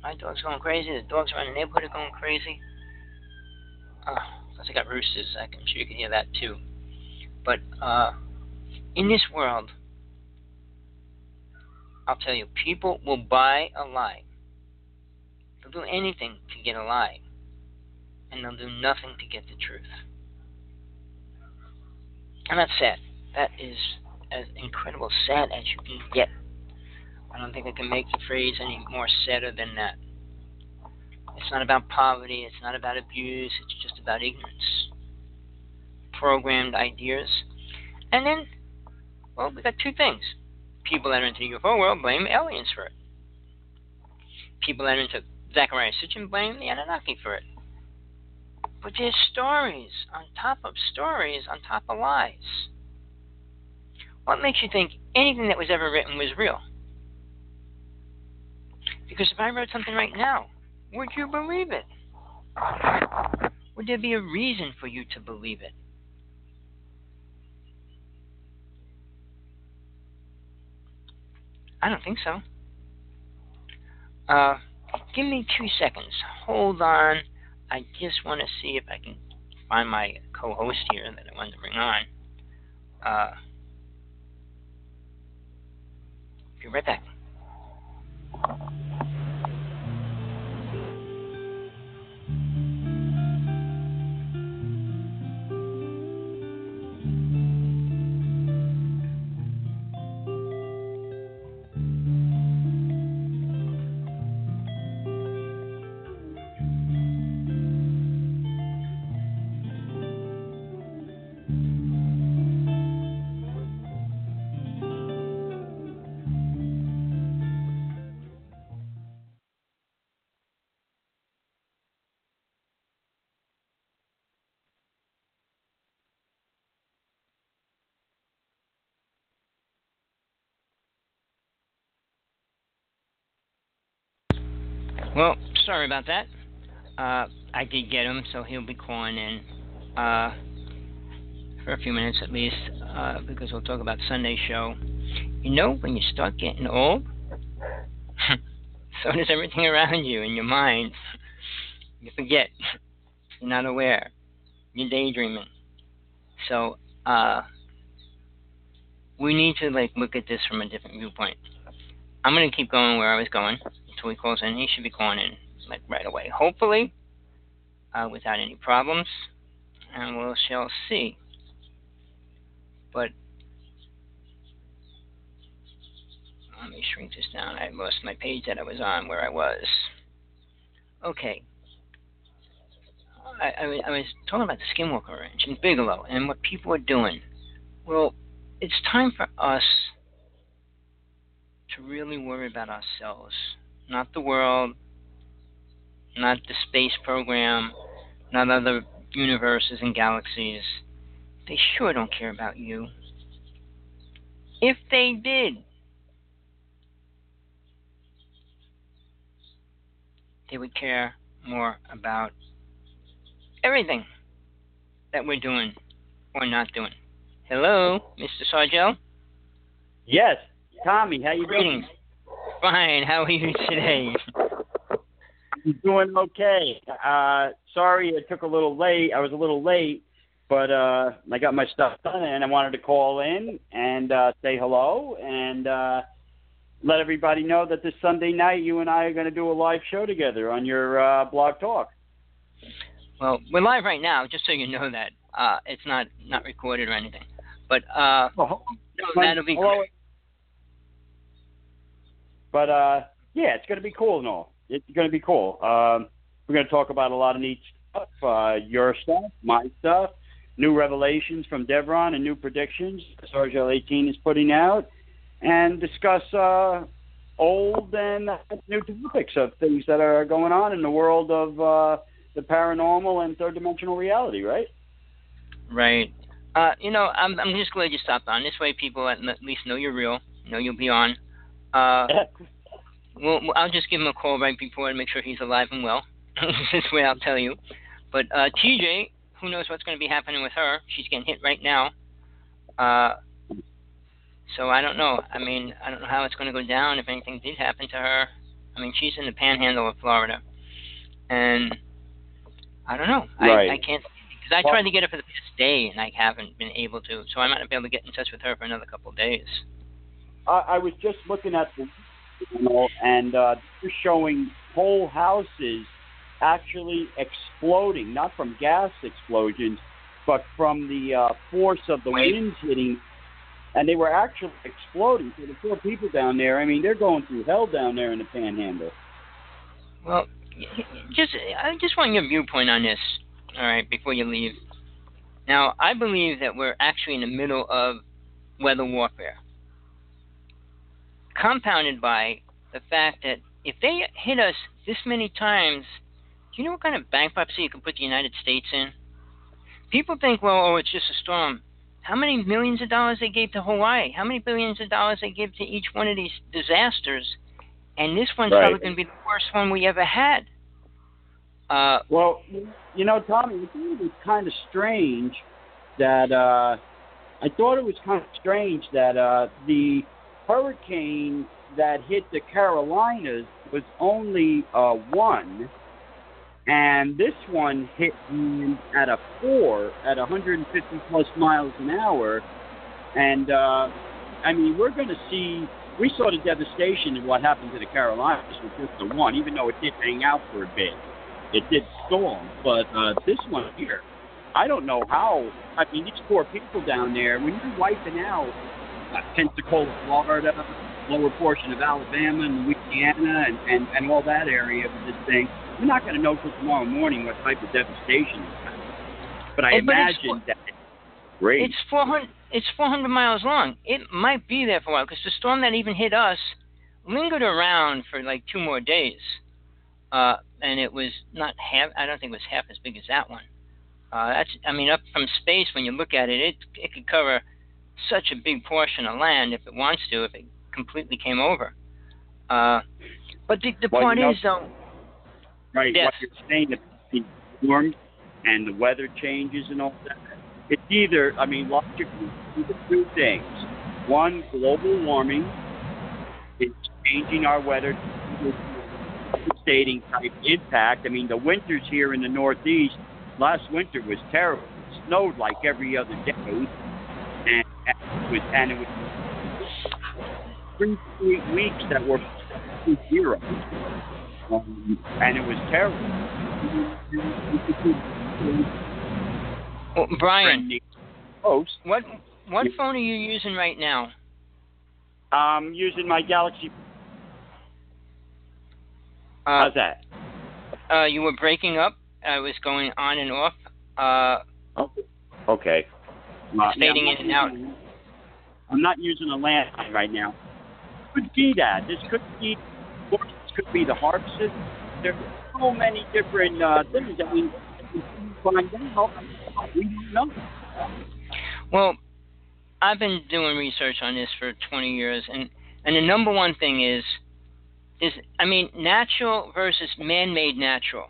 My dog's going crazy. The dogs around the neighborhood are going crazy. Uh, plus, I got roosters. I'm sure you can hear that too. But uh, in this world, I'll tell you, people will buy a lie. They'll do anything to get a lie, and they'll do nothing to get the truth. And that's sad. That is as incredible sad as you can get. I don't think I can make the phrase any more sadder than that. It's not about poverty, it's not about abuse, it's just about ignorance. Programmed ideas. And then, well, we got two things. People that are into the UFO world blame aliens for it. People that are into Zecharia Sitchin blame the Anunnaki for it. But there's stories on top of stories on top of lies. What makes you think anything that was ever written was real? Because if I wrote something right now, would you believe it? Would there be a reason for you to believe it? I don't think so. Uh, give me two seconds. Hold on. I just want to see if I can find my co-host here that I wanted to bring on. Uh, be right back. Sorry about that. Uh, I did get him, so he'll be calling in uh, for a few minutes at least, uh, because we'll talk about Sunday's show. You know, when you start getting old, so does everything around you in your mind. You forget. You're not aware. You're daydreaming. So, uh, we need to like look at this from a different viewpoint. I'm gonna keep going where I was going until he calls in. He should be calling in like right away, hopefully, uh, without any problems, and we shall see. But let me shrink this down. I lost my page that I was on where I was. Okay. I, I, I was talking about the Skinwalker Ranch in Bigelow and what people are doing. Well, it's time for us to really worry about ourselves, not the world, not the space program, not other universes and galaxies. They sure don't care about you. If they did, they would care more about everything that we're doing or not doing. Hello, Mr. Sargel? Yes, Tommy, how you Greetings. doing? Fine. How are you today? I'm doing okay. Uh, sorry it took a little late. I was a little late, but uh, I got my stuff done, and I wanted to call in and uh, say hello and uh, let everybody know that this Sunday night you and I are going to do a live show together on your uh, blog talk. Well, we're live right now, just so you know that. Uh, it's not not recorded or anything. But uh, Oh, no, that'll be hello. great. But uh, yeah, it's going to be cool and all. It's going to be cool. Um, we're going to talk about a lot of neat stuff. Uh, your stuff, my stuff, new revelations from Devron, and new predictions Sargel 18 is putting out, and discuss uh, old and new topics of things that are going on in the world of uh, the paranormal and third dimensional reality. Right? Right. Uh, you know, I'm I'm just glad you stopped on. This way, people at at least know you're real, know you'll be on. Uh, well, I'll just give him a call right before and make sure he's alive and well. this way, I'll tell you. But uh, TJ, who knows what's going to be happening with her? She's getting hit right now. Uh, so I don't know. I mean, I don't know how it's going to go down if anything did happen to her. I mean, she's in the panhandle of Florida, and I don't know. Right. I, I can't because I Well- tried to get her for the past day and I haven't been able to. So I might not be able to get in touch with her for another couple of days. I, I was just looking at the know, and uh, they're showing whole houses actually exploding, not from gas explosions, but from the uh, force of the Wait. winds hitting. And they were actually exploding. So the poor people down there, I mean, they're going through hell down there in the Panhandle. Well, just I just want your viewpoint on this. All right, before you leave. Now, I believe that we're actually in the middle of weather warfare, compounded by the fact that if they hit us this many times, do you know what kind of bankruptcy it could put the United States in? People think, well, oh, it's just a storm. How many millions of dollars they gave to Hawaii? How many billions of dollars they give to each one of these disasters? And this one's Right. probably going to be the worst one we ever had. Uh, Well, you know, Tommy, I it was kind of strange that uh, I thought it was kind of strange that uh, the hurricane that hit the Carolinas was only uh, one, and this one hit me at a four at 150 plus miles an hour, and uh, I mean we're going to see. We saw the devastation of what happened to the Carolinas with just the one, even though it did hang out for a bit it did storm, but uh, this one here, I don't know how. I mean, these poor people down there, when you're wiping out uh, Pensacola, Florida, lower portion of Alabama and Louisiana, and, and, and all that area of this thing, you're not going to know till tomorrow morning what type of devastation it's had. But I Oh, but it's- imagine that great. It's 400. It's 400 miles long. It might be there for a while because the storm that even hit us lingered around for like two more days, uh, and it was not half. I don't think it was half as big as that one. Uh, that's. I mean, up from space when you look at it, it it could cover such a big portion of land if it wants to, if it completely came over. Uh, but the, the Well, you point know- is, though, right? Yes. What you're saying, the storms and the weather changes and all that. It's either, I mean, logically, either two things. One, global warming is changing our weather, devastating type impact. I mean, the winters here in the Northeast last winter was terrible. It snowed like every other day, and, and it was and it was three straight weeks that were zero, um, and it was terrible. well, Brian, Post. what what phone are you using right now? I'm using my Galaxy. Uh, How's that? Uh, you were breaking up. I was going on and off. Uh, Okay. Uh, fading yeah, in and out. I'm not using a landline right now. Could be that. This could be. This could be the HAARP system. There's so many different uh, things that we we find out. We don't know. well, I've been doing research on this for 20 years, and and the number one thing is is I mean natural versus man-made natural,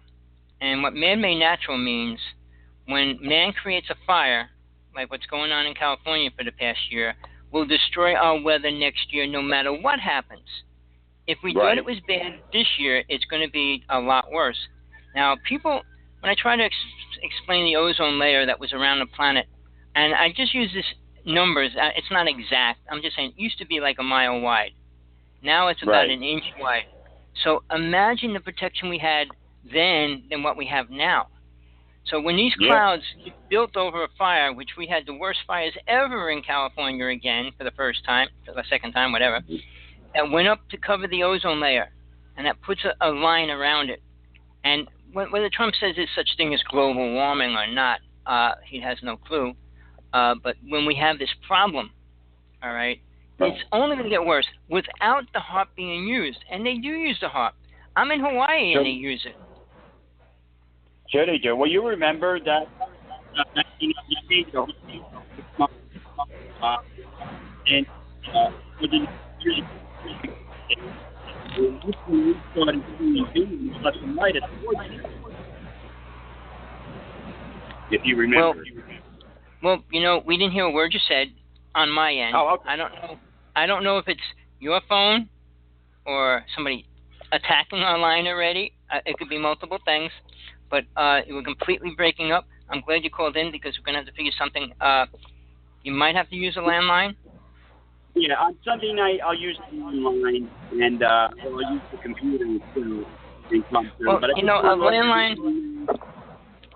and what man-made natural means when man creates a fire, like what's going on in California for the past year, will destroy our weather next year no matter what happens. If we thought it was bad this year, it's going to be a lot worse. Now, people, when I try to ex- explain the ozone layer that was around the planet, and I just use this numbers, uh, it's not exact. I'm just saying it used to be like a mile wide. Now it's about Right. an inch wide. So imagine the protection we had then than what we have now. So when these Yeah. clouds built over a fire, which we had the worst fires ever in California again for the first time, for the second time, whatever, that went up to cover the ozone layer, and that puts a, a line around it. And whether Trump says there's such thing as global warming or not, uh, he has no clue. Uh, but when we have this problem, all right, it's only going to get worse without the HAARP being used, and they do use the HAARP. I'm in Hawaii and they use it. Sure they do. Well, you remember that uh, 1998, uh, and uh, within And this one we started seeing beams left and right at the border. If you remember. Well, you know, we didn't hear a word you said on my end. Oh, okay. I don't know. I don't know if it's your phone or somebody attacking our line already. Uh, it could be multiple things, but uh, you were completely breaking up. I'm glad you called in because we're gonna have to figure something. Uh, you might have to use a landline. Yeah, on Sunday night I'll use the online and uh, I'll use the computer too. and come through. Well, But you know, a landline-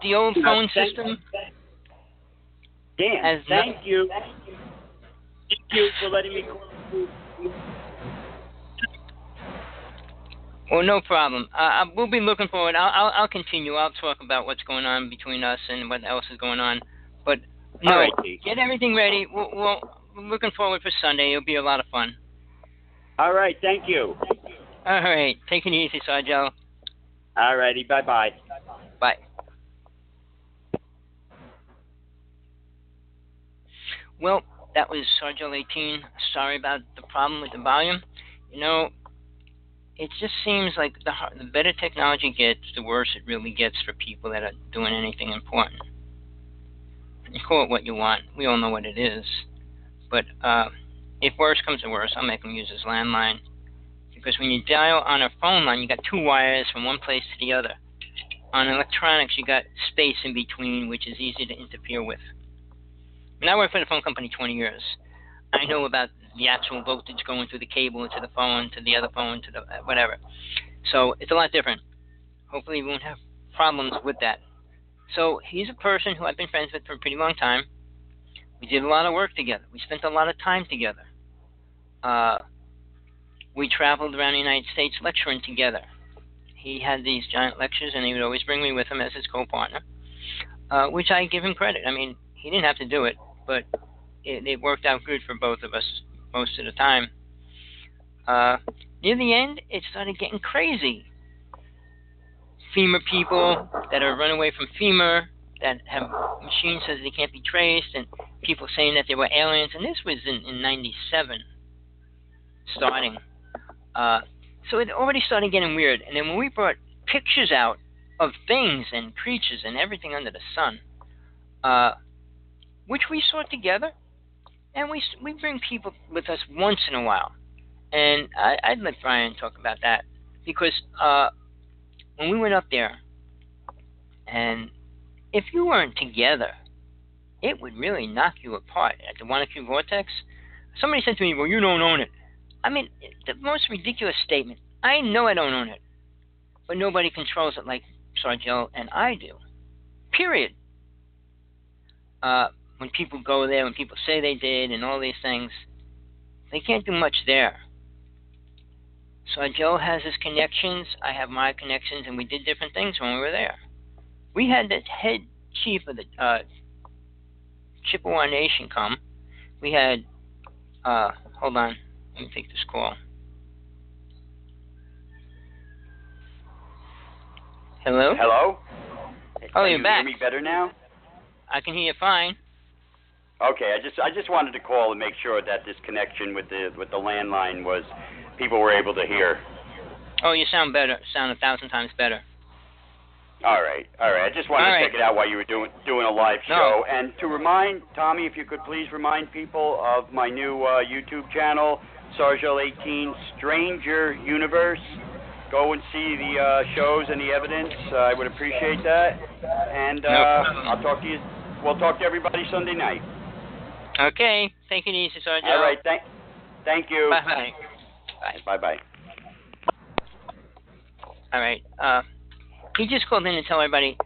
The old phone thank- system. Dan, thank you. Thank you for letting me call. Well, no problem. Uh, I- we'll be looking forward. I'll, I'll, I'll continue. I'll talk about what's going on between us and what else is going on. But no, All right, get everything ready. We'll, we'll, we're looking forward for Sunday. It'll be a lot of fun. All right, thank you. All right, take it easy, Sargel. All righty, bye bye. Bye. Well, that was Sargel 18. Sorry about the problem with the volume. You know, it just seems like the the better technology gets, the worse it really gets for people that are doing anything important. You call it what you want. We all know what it is. But uh, if worse comes to worse, I'll make them use his landline. Because when you dial on a phone line, you got two wires from one place to the other. On electronics, you got space in between, which is easy to interfere with. And I worked for the phone company 20 years. I know about the actual voltage going through the cable into the phone, to the other phone, to the uh, whatever. So it's a lot different. Hopefully, we won't have problems with that. So he's a person who I've been friends with for a pretty long time. We did a lot of work together. We spent a lot of time together. Uh, we traveled around the United States lecturing together. He had these giant lectures, and he would always bring me with him as his co-partner, uh, which I give him credit. I mean, he didn't have to do it, but it, it worked out good for both of us most of the time. Uh, near the end, it started getting crazy. FEMA people that are run away from FEMA that have machines says they can't be traced, and people saying that they were aliens, and this was in, in 97 starting. Uh, so it already started getting weird. And then when we brought pictures out of things and creatures and everything under the sun, uh, which we saw together, and we we bring people with us once in a while, and I, I'd let Brian talk about that because uh, when we went up there, and if you weren't together, it would really knock you apart at the Wanaque Vortex. Somebody said to me, "Well, you don't own it." I mean, the most ridiculous statement. I know I don't own it, but nobody controls it like Sargel and I do. Period. Uh, when people go there, when people say they did, and all these things, they can't do much there. So Joe has his connections. I have my connections, and we did different things when we were there. We had the head chief of the uh, Chippewa Nation come. We had, uh, hold on, let me take this call. Hello? Hello? Oh, Can you're you back. hear me better now? I can hear you fine. Okay, I just I just wanted to call and make sure that this connection with the with the landline was people were able to hear. Oh, you sound better. Sound a thousand times better. All right, all right. I just wanted All to right. check it out while you were doing doing a live No. show, and to remind Tommy, if you could please remind people of my new uh, YouTube channel, Sargel18 Stranger Universe. Go and see the uh, shows and the evidence. Uh, I would appreciate that. And uh, No. I'll talk to you. We'll talk to everybody Sunday night. Okay, take it easy, Sargel. All right. Thank. Thank you. Bye bye. Bye. Bye bye. All right. Uh, he just called in to tell everybody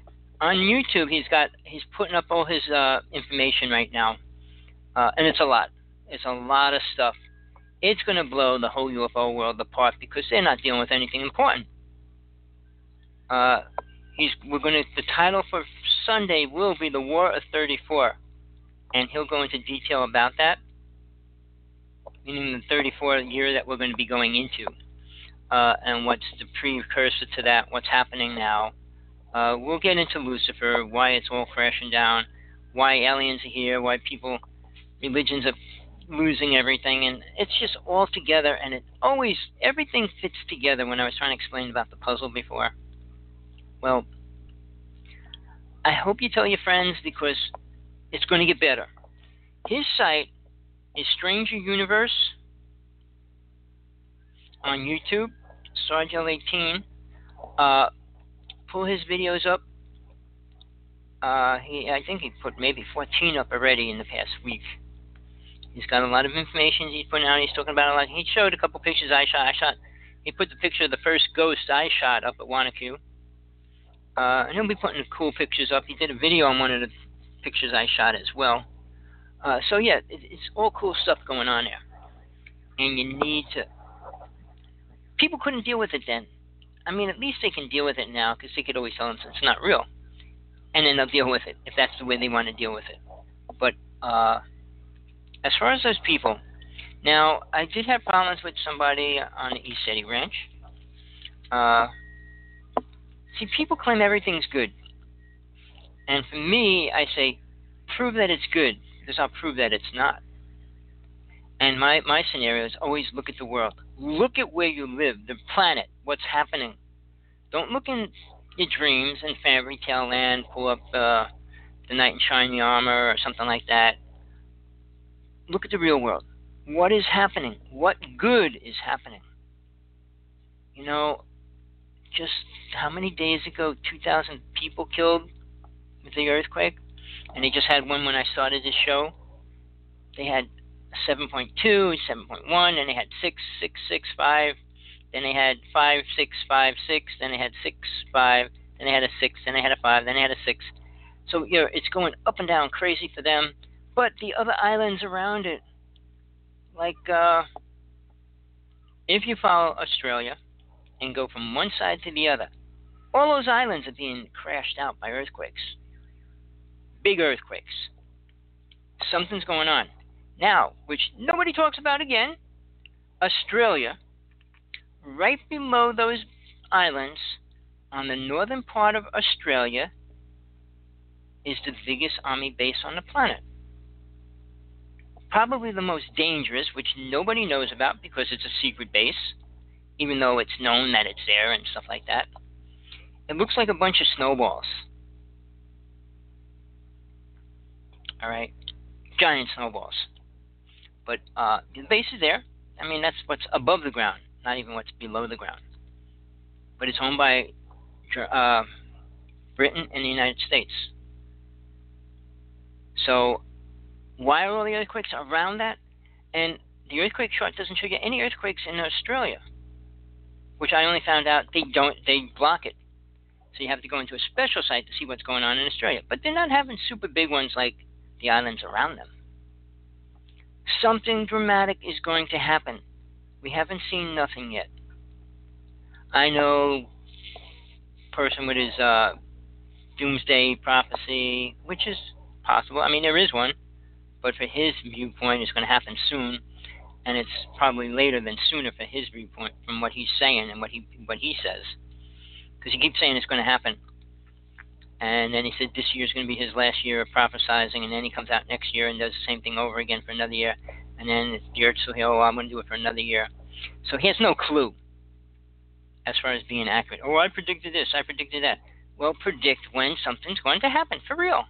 on YouTube. He's got he's putting up all his uh, information right now, uh, and it's a lot. It's a lot of stuff. It's going to blow the whole UFO world apart because they're not dealing with anything important. Uh, he's we're going to the title for Sunday will be the War of 34, and he'll go into detail about that, meaning the 34 year that we're going to be going into uh, and what's the precursor to that, what's happening now. Uh, we'll get into Lucifer, why it's all crashing down, why aliens are here, why people, religions are losing everything, and it's just all together, and it always everything fits together. When I was trying to explain about the puzzle before, well, I hope you tell your friends because it's going to get better. His site is Stranger Universe on YouTube, Sargel18. Uh, pull his videos up. Uh, he, I think he put maybe 14 up already in the past week. He's got a lot of information he's putting out. He's talking about a lot. He showed a couple pictures I shot. I shot. He put the picture of the first ghost I shot up at Wanaque. Uh, and he'll be putting cool pictures up. He did a video on one of the pictures I shot as well. Uh, so yeah, it, it's all cool stuff going on there, and you need to. People couldn't deal with it then. I mean, at least they can deal with it now because they could always tell them it's not real, and then they'll deal with it if that's the way they want to deal with it. But uh, as far as those people, now I did have problems with somebody on the East City Ranch. Uh, see, people claim everything's good, and for me, I say, prove that it's good because I'll prove that it's not. And my, my scenario is always look at the world. Look at where you live, the planet, what's happening. Don't look in your dreams and fairy tale land, pull up uh, the knight in shiny armor or something like that. Look at the real world. What is happening? What good is happening? You know, just how many days ago, 2,000 people killed the earthquake? and they just had one when I started this show. They had 7.2, 7.1, and they had 6, 6, 6, 5. Then they had 5, 6, 5, 6. Then they had 6, 5. Then they had a 6. Then they had a 5. Then they had a 6. So you know, it's going up and down crazy for them. But the other islands around it, like uh, if you follow Australia and go from one side to the other, all those islands are being crashed out by earthquakes big earthquakes. Something's going on. Now, which nobody talks about again, Australia, right below those islands on the northern part of Australia, is the biggest army base on the planet. Probably the most dangerous, which nobody knows about because it's a secret base, even though it's known that it's there and stuff like that. It looks like a bunch of snowballs. All right? Giant snowballs. But uh, the base is there. I mean, that's what's above the ground, not even what's below the ground. But it's owned by uh, Britain and the United States. So, why are all the earthquakes around that? And the earthquake chart doesn't show you any earthquakes in Australia, which I only found out they don't they block it. So you have to go into a special site to see what's going on in Australia. But they're not having super big ones like the islands around them. Something dramatic is going to happen. We haven't seen nothing yet. I know person with his uh, doomsday prophecy, which is possible. I mean, there is one, but for his viewpoint, it's going to happen soon, and it's probably later than sooner for his viewpoint from what he's saying and what he what he says, because he keeps saying it's going to happen. And then he said this year is going to be his last year of prophesizing, and then he comes out next year and does the same thing over again for another year. And then it's earth will heal, oh, I'm going to do it for another year. So he has no clue as far as being accurate. Oh, I predicted this, I predicted that. Well, predict when something's going to happen, for real.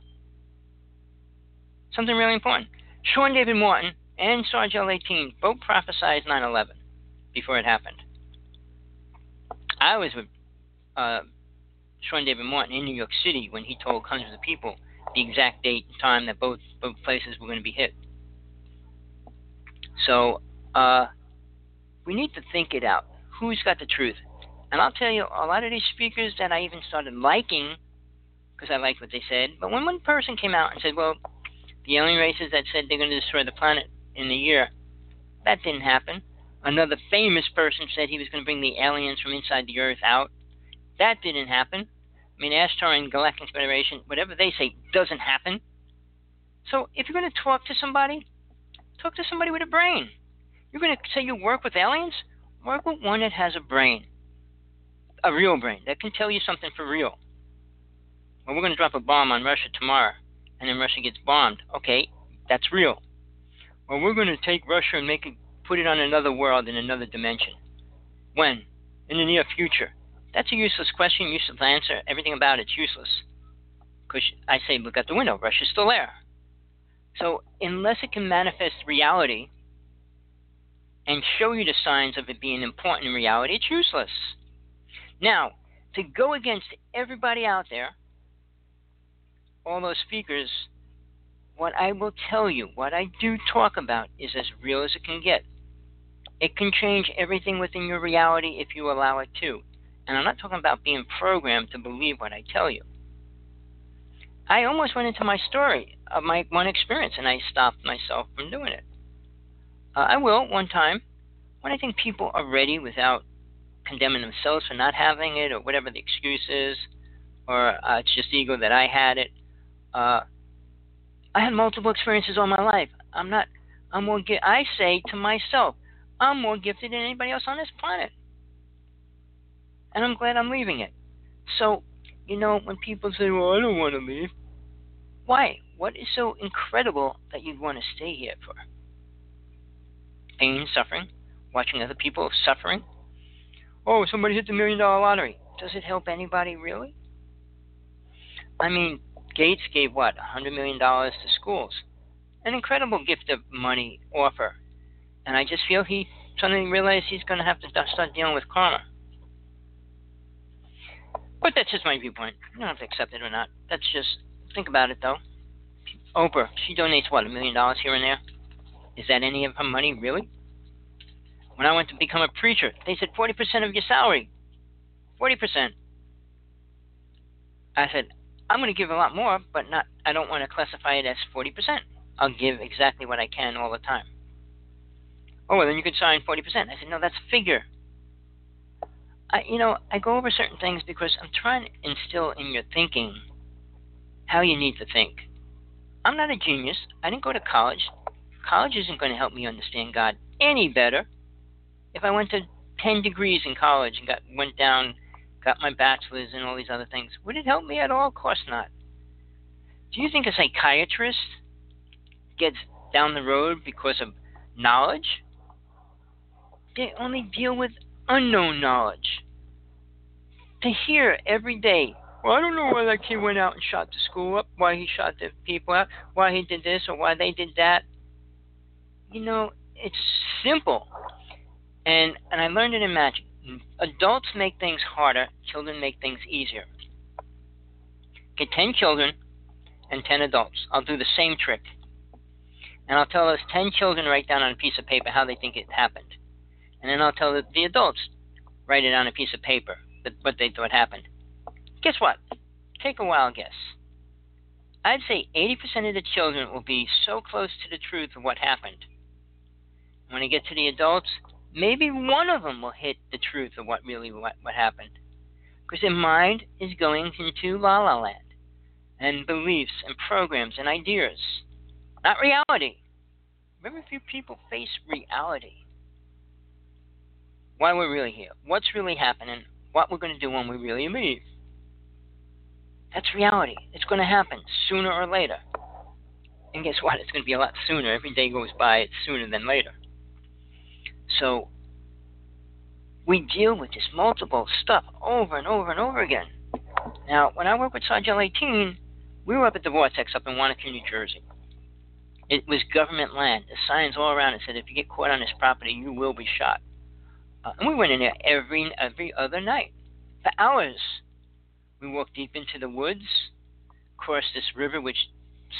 Something really important. Sean David Morton and Sargel 18 both prophesied 9 11 before it happened. I was with uh, Sean David Morton in New York City when he told hundreds of people the exact date and time that both both places were going to be hit. So uh, we need to think it out. Who's got the truth? And I'll tell you, a lot of these speakers that I even started liking because I liked what they said. But when one person came out and said, "Well, the alien races that said they're going to destroy the planet in a year," that didn't happen. Another famous person said he was going to bring the aliens from inside the Earth out. That didn't happen. I mean, Ashtar and Galactic Federation, whatever they say, doesn't happen. So if you're going to talk to somebody, talk to somebody with a brain. You're going to say you work with aliens? Work with one that has a brain, a real brain, that can tell you something for real. Well, we're going to drop a bomb on Russia tomorrow, and then Russia gets bombed. Okay, that's real. Well, we're going to take Russia and make it, put it on another world in another dimension. When? In the near future. That's a useless question, useless answer. Everything about it's useless. Because I say, look out the window. Russia's still there. So unless it can manifest reality and show you the signs of it being important in reality, it's useless. Now, to go against everybody out there, all those speakers, what I will tell you, what I do talk about, is as real as it can get. It can change everything within your reality if you allow it to. And I'm not talking about being programmed to believe what I tell you. I almost went into my story of my one experience and I stopped myself from doing it. Uh, I will one time when I think people are ready without condemning themselves for not having it or whatever the excuse is, or uh, it's just ego that I had it. Uh, I had multiple experiences all my life. I'm not. I'm more. I say to myself, I'm more gifted than anybody else on this planet, and I'm glad I'm leaving it. So, you know, when people say, "Well, I don't want to leave," why? What is so incredible that you'd want to stay here for? Pain, suffering, watching other people suffering. Oh, somebody hit the million dollar lottery. Does it help anybody really? I mean, Gates gave what, $100 million to schools? An incredible gift of money offer. And I just feel he suddenly realized he's going to have to start dealing with karma. But that's just my viewpoint. You don't have to accept it or not. That's just, think about it though. Oprah, she donates what, a million dollars here and there? Is that any of her money, really? When I went to become a preacher, they said 40% of your salary. 40%. I said, I'm to give a lot more, but not. I don't want to classify it as 40%. I'll give exactly what I can all the time. Oh, well, then you could sign 40%. I said, no, that's a figure. I, you know, I go over certain things because I'm trying to instill in your thinking how you need to think. I'm not a genius. I didn't go to college. College isn't going to help me understand God any better. If I went to 10 degrees in college and got went down got my bachelor's and all these other things. Would it help me at all? Of course not. Do you think a psychiatrist gets down the road because of knowledge? They only deal with unknown knowledge. To hear every day, well, I don't know why that kid went out and shot the school up, why he shot the people out, why he did this or why they did that. You know, it's simple. And and I learned it in magic. Adults make things harder, children make things easier. Get 10 children and 10 adults. I'll do the same trick. And I'll tell those 10 children write down on a piece of paper how they think it happened. And then I'll tell the, the adults, write it on a piece of paper, what they thought happened. Guess what? Take a wild guess. I'd say 80% of the children will be so close to the truth of what happened. When I get to the adults, maybe one of them will hit the truth of what really what, what happened. Because their mind is going into la la land and beliefs and programs and ideas, not reality. Very few people face reality. Why we're really here, what's really happening, what we're going to do when we really leave. That's reality. It's going to happen sooner or later. And guess what? It's going to be a lot sooner. Every day goes by, it's sooner than later. So we deal with this multiple stuff over and over and over again. Now, when I worked with Sargel 18, we were up at the Vortex up in Wanaque, New Jersey. It was government land. The signs all around it said, if you get caught on this property, you will be shot. Uh, and we went in there every every other night for hours. We walked deep into the woods, crossed this river, which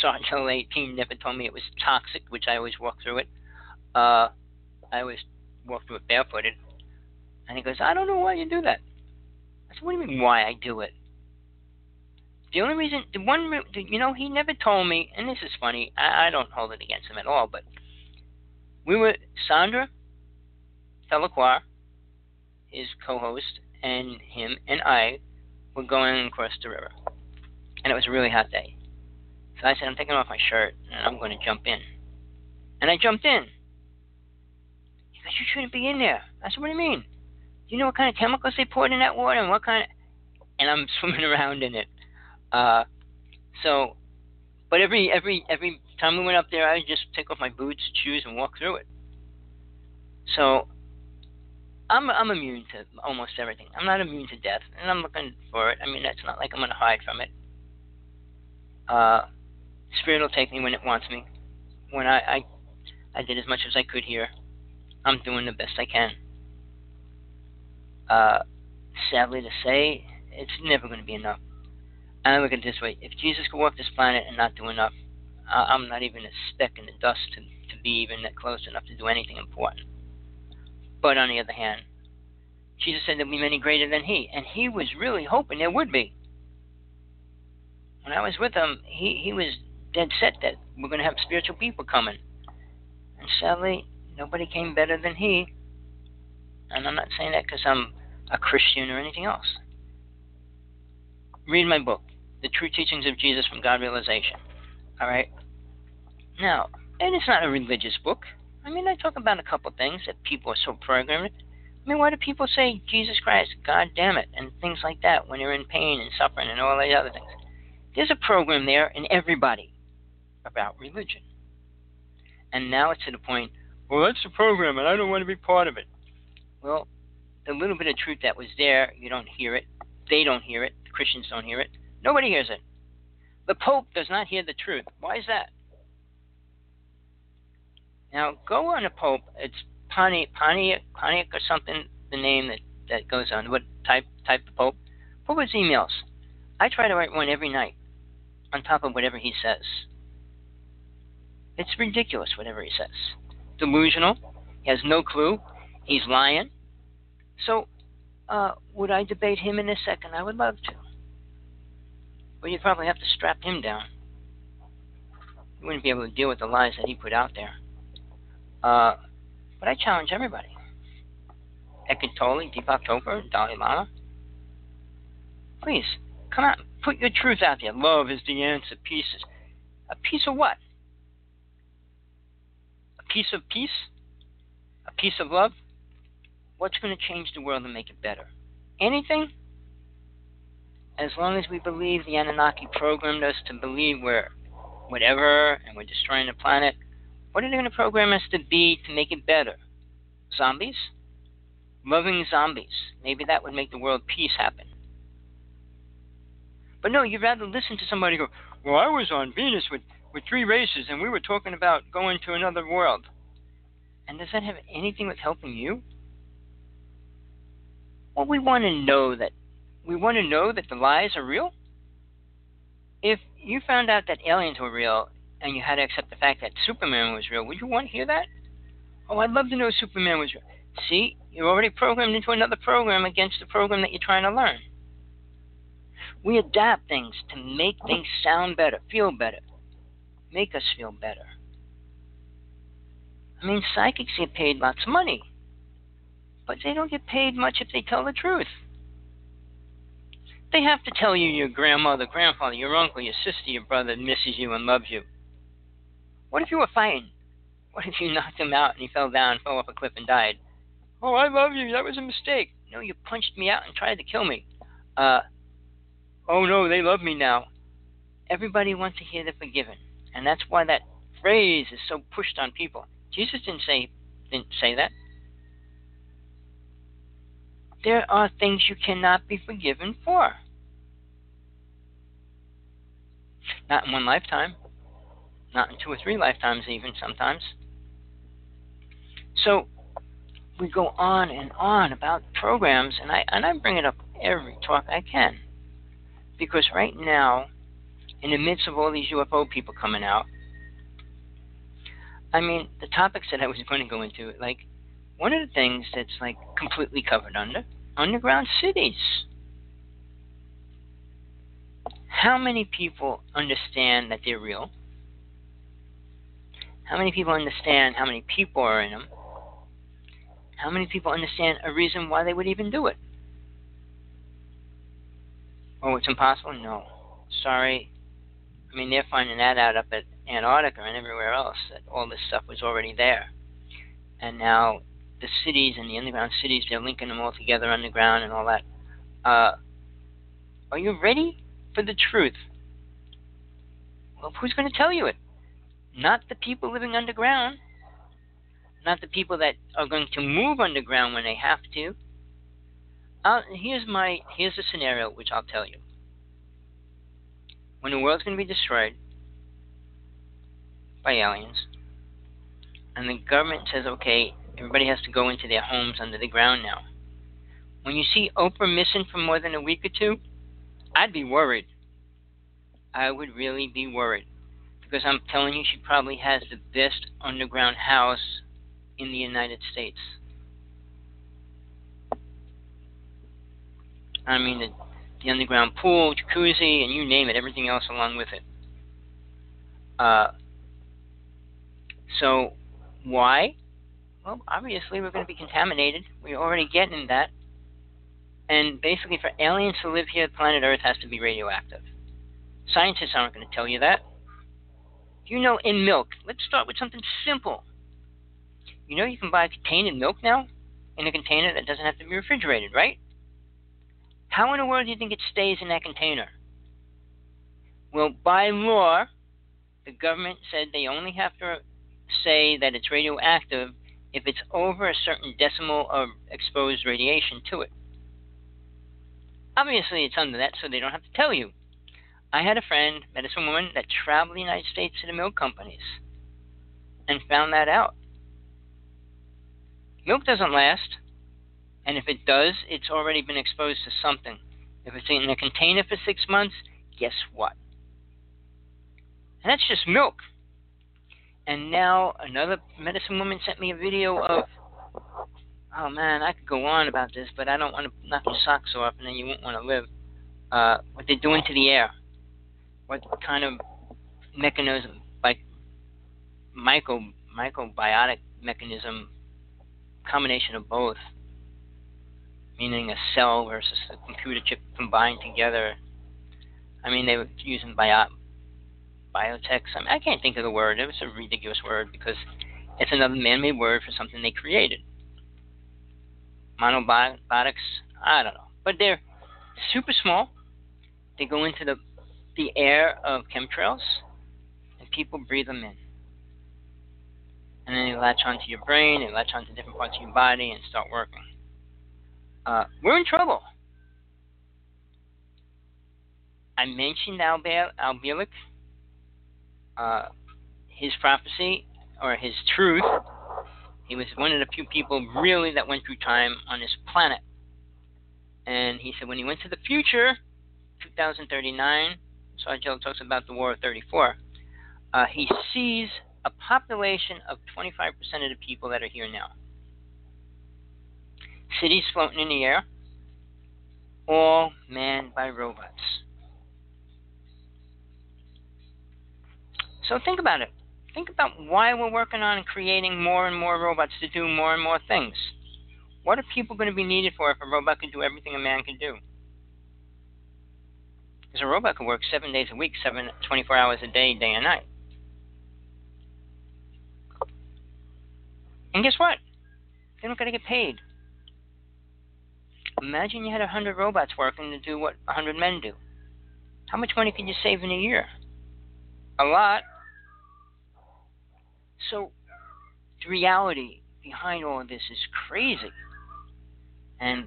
Sargel 18 never told me it was toxic, which I always walked through it. Uh, I always walked through it barefooted. And he goes, I don't know why you do that. I said, What do you mean why I do it? The only reason, the one, you know, he never told me, and this is funny. I, I don't hold it against him at all, but we were Sandra Delacroix, his co-host, and him and I were going across the river, and it was a really hot day. So I said, I'm taking off my shirt and I'm going to jump in, and I jumped in. He goes, You shouldn't be in there. I said, What do you mean? Do you know what kind of chemicals they poured in that water and what kind of. And I'm swimming around in it. Uh, so, but every every every time we went up there, I would just take off my boots, shoes, and walk through it. So I'm I'm immune to almost everything. I'm not immune to death, and I'm looking for it. I mean, it's not like I'm going to hide from it. Uh, Spirit will take me when it wants me. When I, I I did as much as I could here. I'm doing the best I can. Uh, sadly to say, it's never going to be enough. I look at it this way: if Jesus could walk this planet and not do enough, I'm not even a speck in the dust to to be even that close enough to do anything important. But on the other hand, Jesus said there'd be many greater than he, and he was really hoping there would be. When I was with him, he, he was dead set that we're going to have spiritual people coming. And sadly, nobody came better than he. And I'm not saying that because I'm a Christian or anything else. Read my book, The True Teachings of Jesus from God Realization. All right? Now, and it's not a religious book. I mean, I talk about a couple things that people are so programmed. I mean, why do people say Jesus Christ, God damn it, and things like that when they're in pain and suffering and all the other things? There's a program there in everybody about religion. And now it's to the point, well, that's the program, and I don't want to be part of it. Well, the little bit of truth that was there, you don't hear it. They don't hear it. The Christians don't hear it. Nobody hears it. The Pope does not hear the truth. Why is that? Now, go on a Pope. It's Pontiac, Pontiac, Pontiac or something, the name that, that goes on. What type type of Pope? His emails. I try to write one every night on top of whatever he says. It's ridiculous, whatever he says. Delusional. He has no clue. He's lying. So, uh, would I debate him in a second? I would love to. But you'd probably have to strap him down. You wouldn't be able to deal with the lies that he put out there. Uh, but I challenge everybody. Eckhart Tolle, Deepak Chopra, Dalai Lama. Please, come out. Put your truth out there. Love is the answer. Peace is. A piece of what? A piece of peace? A piece of love? What's going to change the world and make it better? Anything? As long as we believe the Anunnaki programmed us to believe we're whatever and we're destroying the planet, what are they going to program us to be to make it better? Zombies? Loving zombies. Maybe that would make the world peace happen. But no, you'd rather listen to somebody go, Well, I was on Venus with, with three races and we were talking about going to another world. And does that have anything with helping you? Well, we want to know that we want to know that the lies are real. If you found out that aliens were real and you had to accept the fact that Superman was real, would you want to hear that? Oh, I'd love to know Superman was real. See, you're already programmed into another program against the program that you're trying to learn. We adapt things to make things sound better, feel better, make us feel better. I mean, psychics get paid lots of money, but they don't get paid much if they tell the truth. They have to tell you your grandmother, grandfather, your uncle, your sister, your brother misses you and loves you. What if you were fighting? What if you knocked him out and he fell down, fell off a cliff, and died? Oh, I love you. That was a mistake. No, you punched me out and tried to kill me. Uh, oh no, they love me now. Everybody wants to hear they're forgiven, and that's why that phrase is so pushed on people. Jesus didn't say didn't say that. There are things you cannot be forgiven for. Not in one lifetime not in two or three lifetimes, even sometimes. So we go on and on about programs, and I and I bring it up every talk I can, because right now, in the midst of all these UFO people coming out, I mean the topics that I was going to go into, like one of the things that's like completely covered under underground cities. How many people understand that they're real? How many people understand how many people are in them? How many people understand a reason why they would even do it? Oh, it's impossible? No. Sorry. I mean, they're finding that out up at Antarctica and everywhere else, that all this stuff was already there. And now the cities and the underground cities, they're linking them all together underground and all that. Uh, are you ready for the truth? Well, who's going to tell you it? Not the people living underground, not the people that are going to move underground when they have to. Uh, here's my here's the scenario which I'll tell you. When the world's going to be destroyed by aliens, and the government says, okay, everybody has to go into their homes under the ground now. When you see Oprah missing for more than a week or two, I'd be worried. I would really be worried. Because I'm telling you, she probably has the best underground house in the United States. I mean, the, the underground pool, jacuzzi, and you name it, everything else along with it. Uh, so, why? Well, obviously, we're going to be contaminated. We're already getting that. And basically, for aliens to live here, planet Earth has to be radioactive. Scientists aren't going to tell you that. You know, in milk, let's start with something simple. You know, you can buy a container of milk now in a container that doesn't have to be refrigerated, right? How in the world do you think it stays in that container? Well, by law, the government said they only have to say that it's radioactive if it's over a certain decimal of exposed radiation to it. Obviously, it's under that, so they don't have to tell you. I had a friend, medicine woman, that traveled the United States to the milk companies and found that out. Milk doesn't last, and if it does, it's already been exposed to something. If it's in a container for six months, guess what? And that's just milk. And now another medicine woman sent me a video of oh man, I could go on about this, but I don't want to knock your socks off, and then you won't want to live. Uh, what they're doing to the air, what kind of mechanism, like micro microbiotic mechanism, combination of both, meaning a cell versus a computer chip combined together. I mean, they were using bio biotech. I, mean, I can't think of the word. It was a ridiculous word because it's another man-made word for something they created monobiotics. I don't know, but they're super small. They go into the the air of chemtrails, and people breathe them in. And then they latch onto your brain, they latch onto different parts of your body, and start working. Uh, we're in trouble. I mentioned Al, Al uh, his prophecy or his truth he was one of the few people really that went through time on this planet. And he said when he went to the future, 2039, Sargel talks about the War of 34, uh, he sees a population of 25% of the people that are here now. Cities floating in the air, all manned by robots. So think about it. Think about why we're working on creating more and more robots to do more and more things. What are people going to be needed for if a robot can do everything a man can do? Because a robot can work seven days a week, seven, 24 hours a day, day and night. And guess what? They're not going to get paid. Imagine you had 100 robots working to do what 100 men do. How much money could you save in a year? A lot. So the reality behind all of this is crazy. And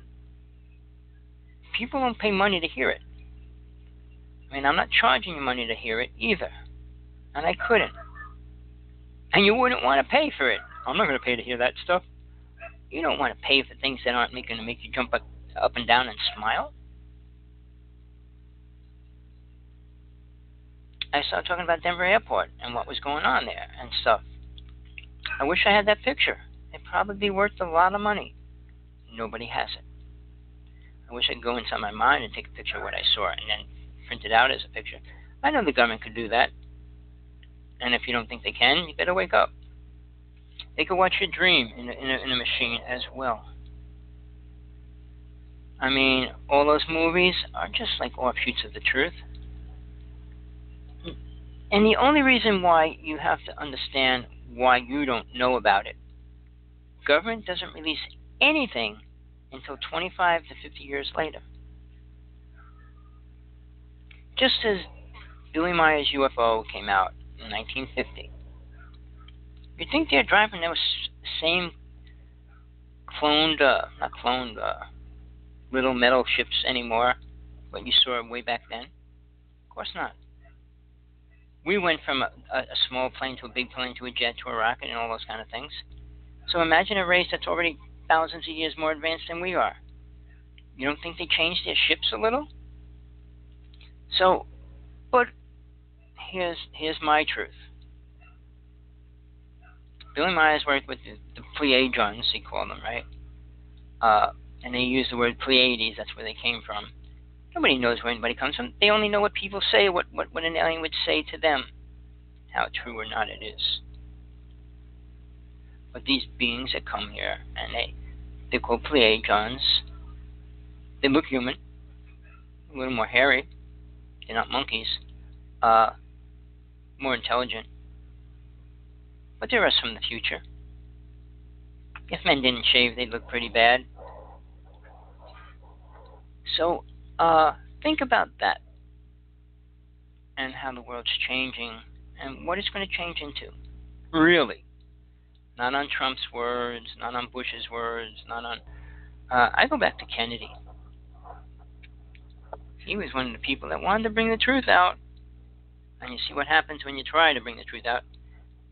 people don't pay money to hear it. I mean, I'm not charging you money to hear it either. And I couldn't. And you wouldn't want to pay for it. I'm not going to pay to hear that stuff. You don't want to pay for things that aren't going to make you jump up, up and down and smile. I started talking about Denver Airport and what was going on there and stuff. I wish I had that picture. It'd probably be worth a lot of money. Nobody has it. I wish I could go inside my mind and take a picture of what I saw and then print it out as a picture. I know the government could do that. And if you don't think they can, you better wake up. They could watch your dream in a, in a, in a machine as well. I mean, all those movies are just like offshoots of the truth. And the only reason why you have to understand why you don't know about it. Government doesn't release anything until 25 to 50 years later. Just as Billy Meier's UFO came out in 1950, You think they're driving those same cloned, uh, not cloned, uh, little metal ships anymore? What you saw way back then? Of course not. We went from a, a small plane to a big plane to a jet to a rocket and all those kind of things. So imagine a race that's already thousands of years more advanced than we are. You don't think they changed their ships a little? So, but here's here's my truth. Billy Myers worked with the, the Pleiadians, he called them, right? Uh, and they use the word Pleiades. That's where they came from. Nobody knows where anybody comes from. They only know what people say, what, what, what an alien would say to them. How true or not it is. But these beings that come here, and they, they're called Pleiadians, they look human, a little more hairy. They're not monkeys. Uh, more intelligent. But they're us from the future. If men didn't shave, they'd look pretty bad. So, uh, think about that and how the world's changing and what it's going to change into. Really. Not on Trump's words, not on Bush's words, not on. Uh, I go back to Kennedy. He was one of the people that wanted to bring the truth out. And you see what happens when you try to bring the truth out.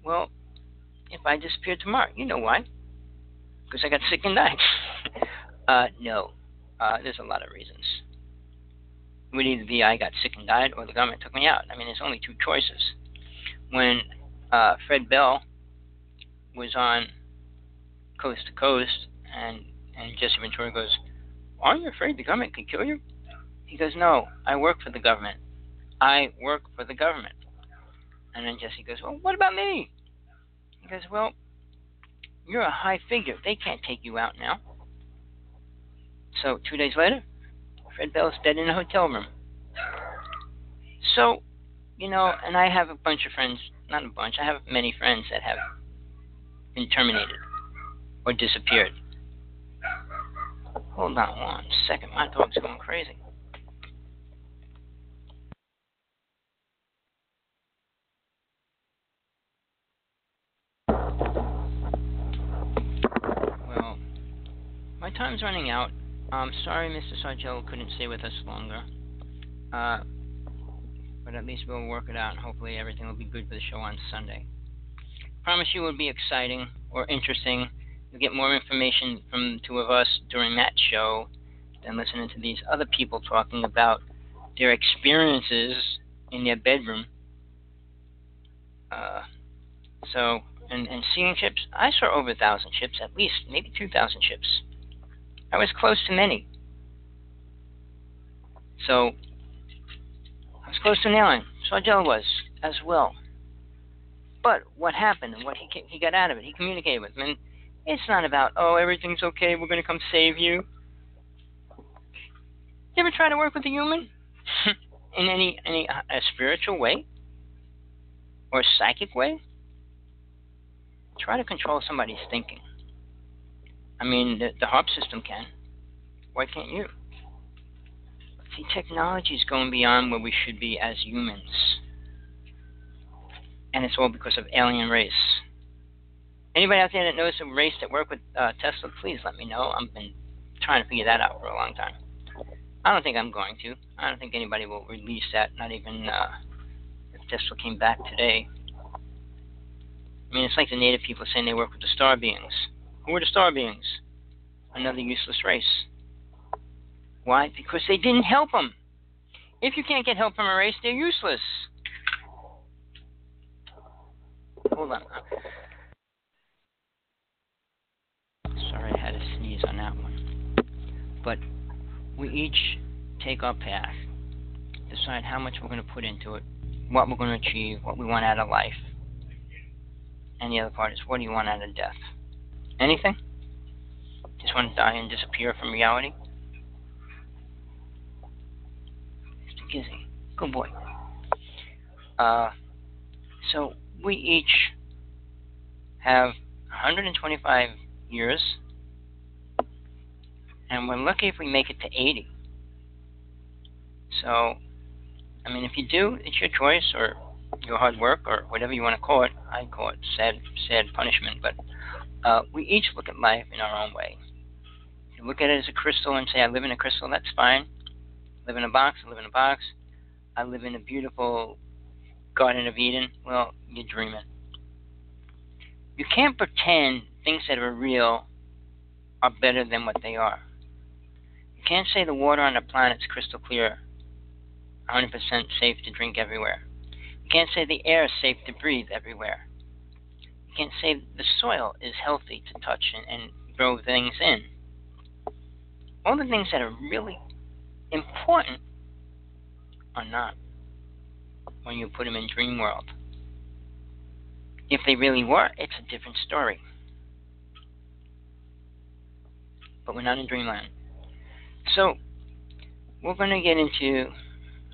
Well, if I disappear tomorrow, you know why? Because I got sick and died. uh, no. Uh, there's a lot of reasons. It would either be I got sick and died or the government took me out. I mean, there's only two choices. When uh, Fred Bell was on Coast to Coast, and, and Jesse Ventura goes, Aren't you afraid the government could kill you? He goes, No, I work for the government. I work for the government. And then Jesse goes, Well, what about me? He goes, Well, you're a high figure. They can't take you out now. So two days later, Fred Bell is dead in a hotel room. So, you know, and I have a bunch of friends, not a bunch, I have many friends that have been terminated or disappeared. Hold on one second, my dog's going crazy. My time's running out. I'm sorry Mr. Sargel couldn't stay with us longer. Uh, but at least we'll work it out hopefully everything will be good for the show on Sunday. Promise you will be exciting or interesting. You'll get more information from the two of us during that show than listening to these other people talking about their experiences in their bedroom. Uh, so, and, and seeing ships, I saw over a thousand ships, at least, maybe 2,000 ships. I was close to many. So, I was close to an alien. Sargel was as well. But what happened and what he he got out of it, he communicated with. And it's not about, oh, everything's okay, we're going to come save you. You ever try to work with a human in any any uh, a spiritual way or a psychic way? Try to control somebody's thinking. I mean, the, the HAARP system can. Why can't you? See, technology is going beyond where we should be as humans. And it's all because of alien race. Anybody out there that knows a race that work with uh, Tesla, please let me know. I've been trying to figure that out for a long time. I don't think I'm going to. I don't think anybody will release that, not even uh, if Tesla came back today. I mean, it's like the native people saying they work with the star beings. Who are the star beings? Another useless race. Why? Because they didn't help them. If you can't get help from a race, they're useless. Hold on. Sorry, I had to sneeze on that one. But we each take our path, decide how much we're going to put into it, what we're going to achieve, what we want out of life. And the other part is what do you want out of death? Anything? Just want to die and disappear from reality? Mr. Gizzy, good boy. Uh, so we each have 125 years, and we're lucky if we make it to 80. So, I mean, if you do, it's your choice, or your hard work or whatever you want to call it. I call it sad, sad punishment. But uh, we each look at life in our own way. You look at it as a crystal and say, I live in a crystal, that's fine. I live in a box, I live in a box. I live in a beautiful Garden of Eden. Well, you're dreaming. You can't pretend things that are real are better than what they are. You can't say the water on the planet's crystal clear, 100% safe to drink everywhere. You can't say the air is safe to breathe everywhere. You can't say the soil is healthy to touch and, and grow things in. All the things that are really important are not when you put them in dream world. If they really were, it's a different story. But we're not in dreamland. So, we're going to get into.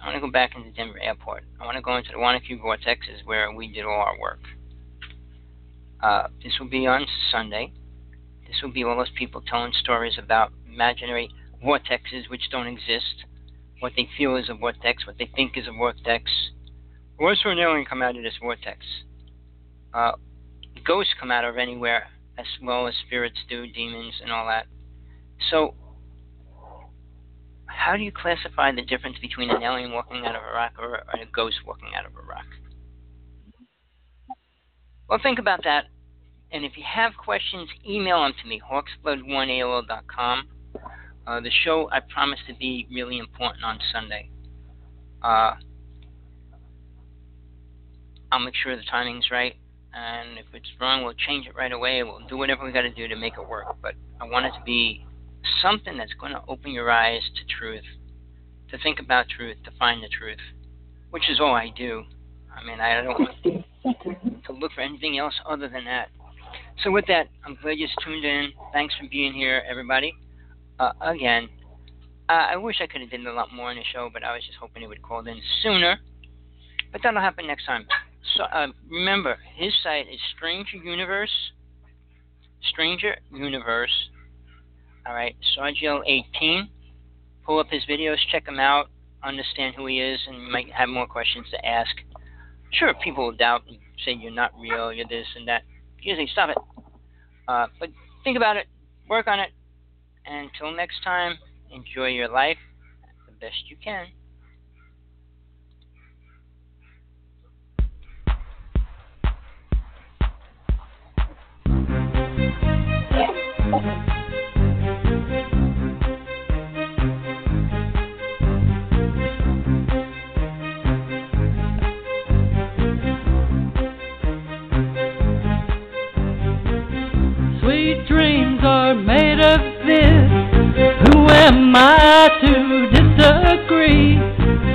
I want to go back into Denver Airport. I want to go into the Wanaque Vortexes where we did all our work. Uh, this will be on Sunday. This will be all those people telling stories about imaginary vortexes which don't exist, what they feel is a vortex, what they think is a vortex. What's for an alien come out of this vortex? Uh, ghosts come out of anywhere, as well as spirits do, demons, and all that. So, how do you classify the difference between an alien walking out of a rock or a ghost walking out of a rock? Well, think about that. And if you have questions, email them to me, hawksblood1aol.com. Uh, the show, I promise to be really important on Sunday. Uh, I'll make sure the timing's right. And if it's wrong, we'll change it right away. We'll do whatever we got to do to make it work. But I want it to be something that's going to open your eyes to truth, to think about truth, to find the truth, which is all I do. I mean, I don't want to look for anything else other than that. So, with that, I'm glad you tuned in. Thanks for being here, everybody. Uh, again, I wish I could have done a lot more on the show, but I was just hoping he would call in sooner. But that'll happen next time. So uh, remember, his site is Stranger Universe. Stranger Universe. All right, Sargel 18. Pull up his videos, check him out, understand who he is, and you might have more questions to ask. Sure, people will doubt and say you're not real, you're this and that. Usually, stop it. Uh, but think about it, work on it, and until next time, enjoy your life the best you can. Am I to disagree?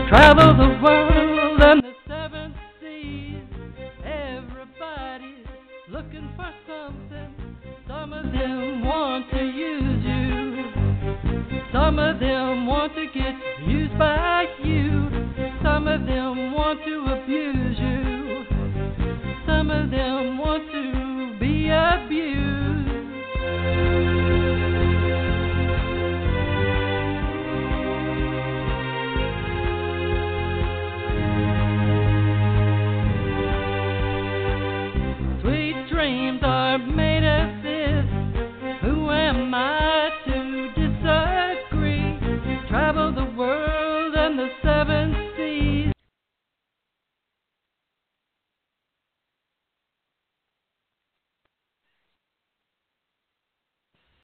Travel the world and the seven seas. Everybody's looking for something. Some of them want to use you. Some of them want to get used by you. Some of them want to abuse you. Some of them want to be abused.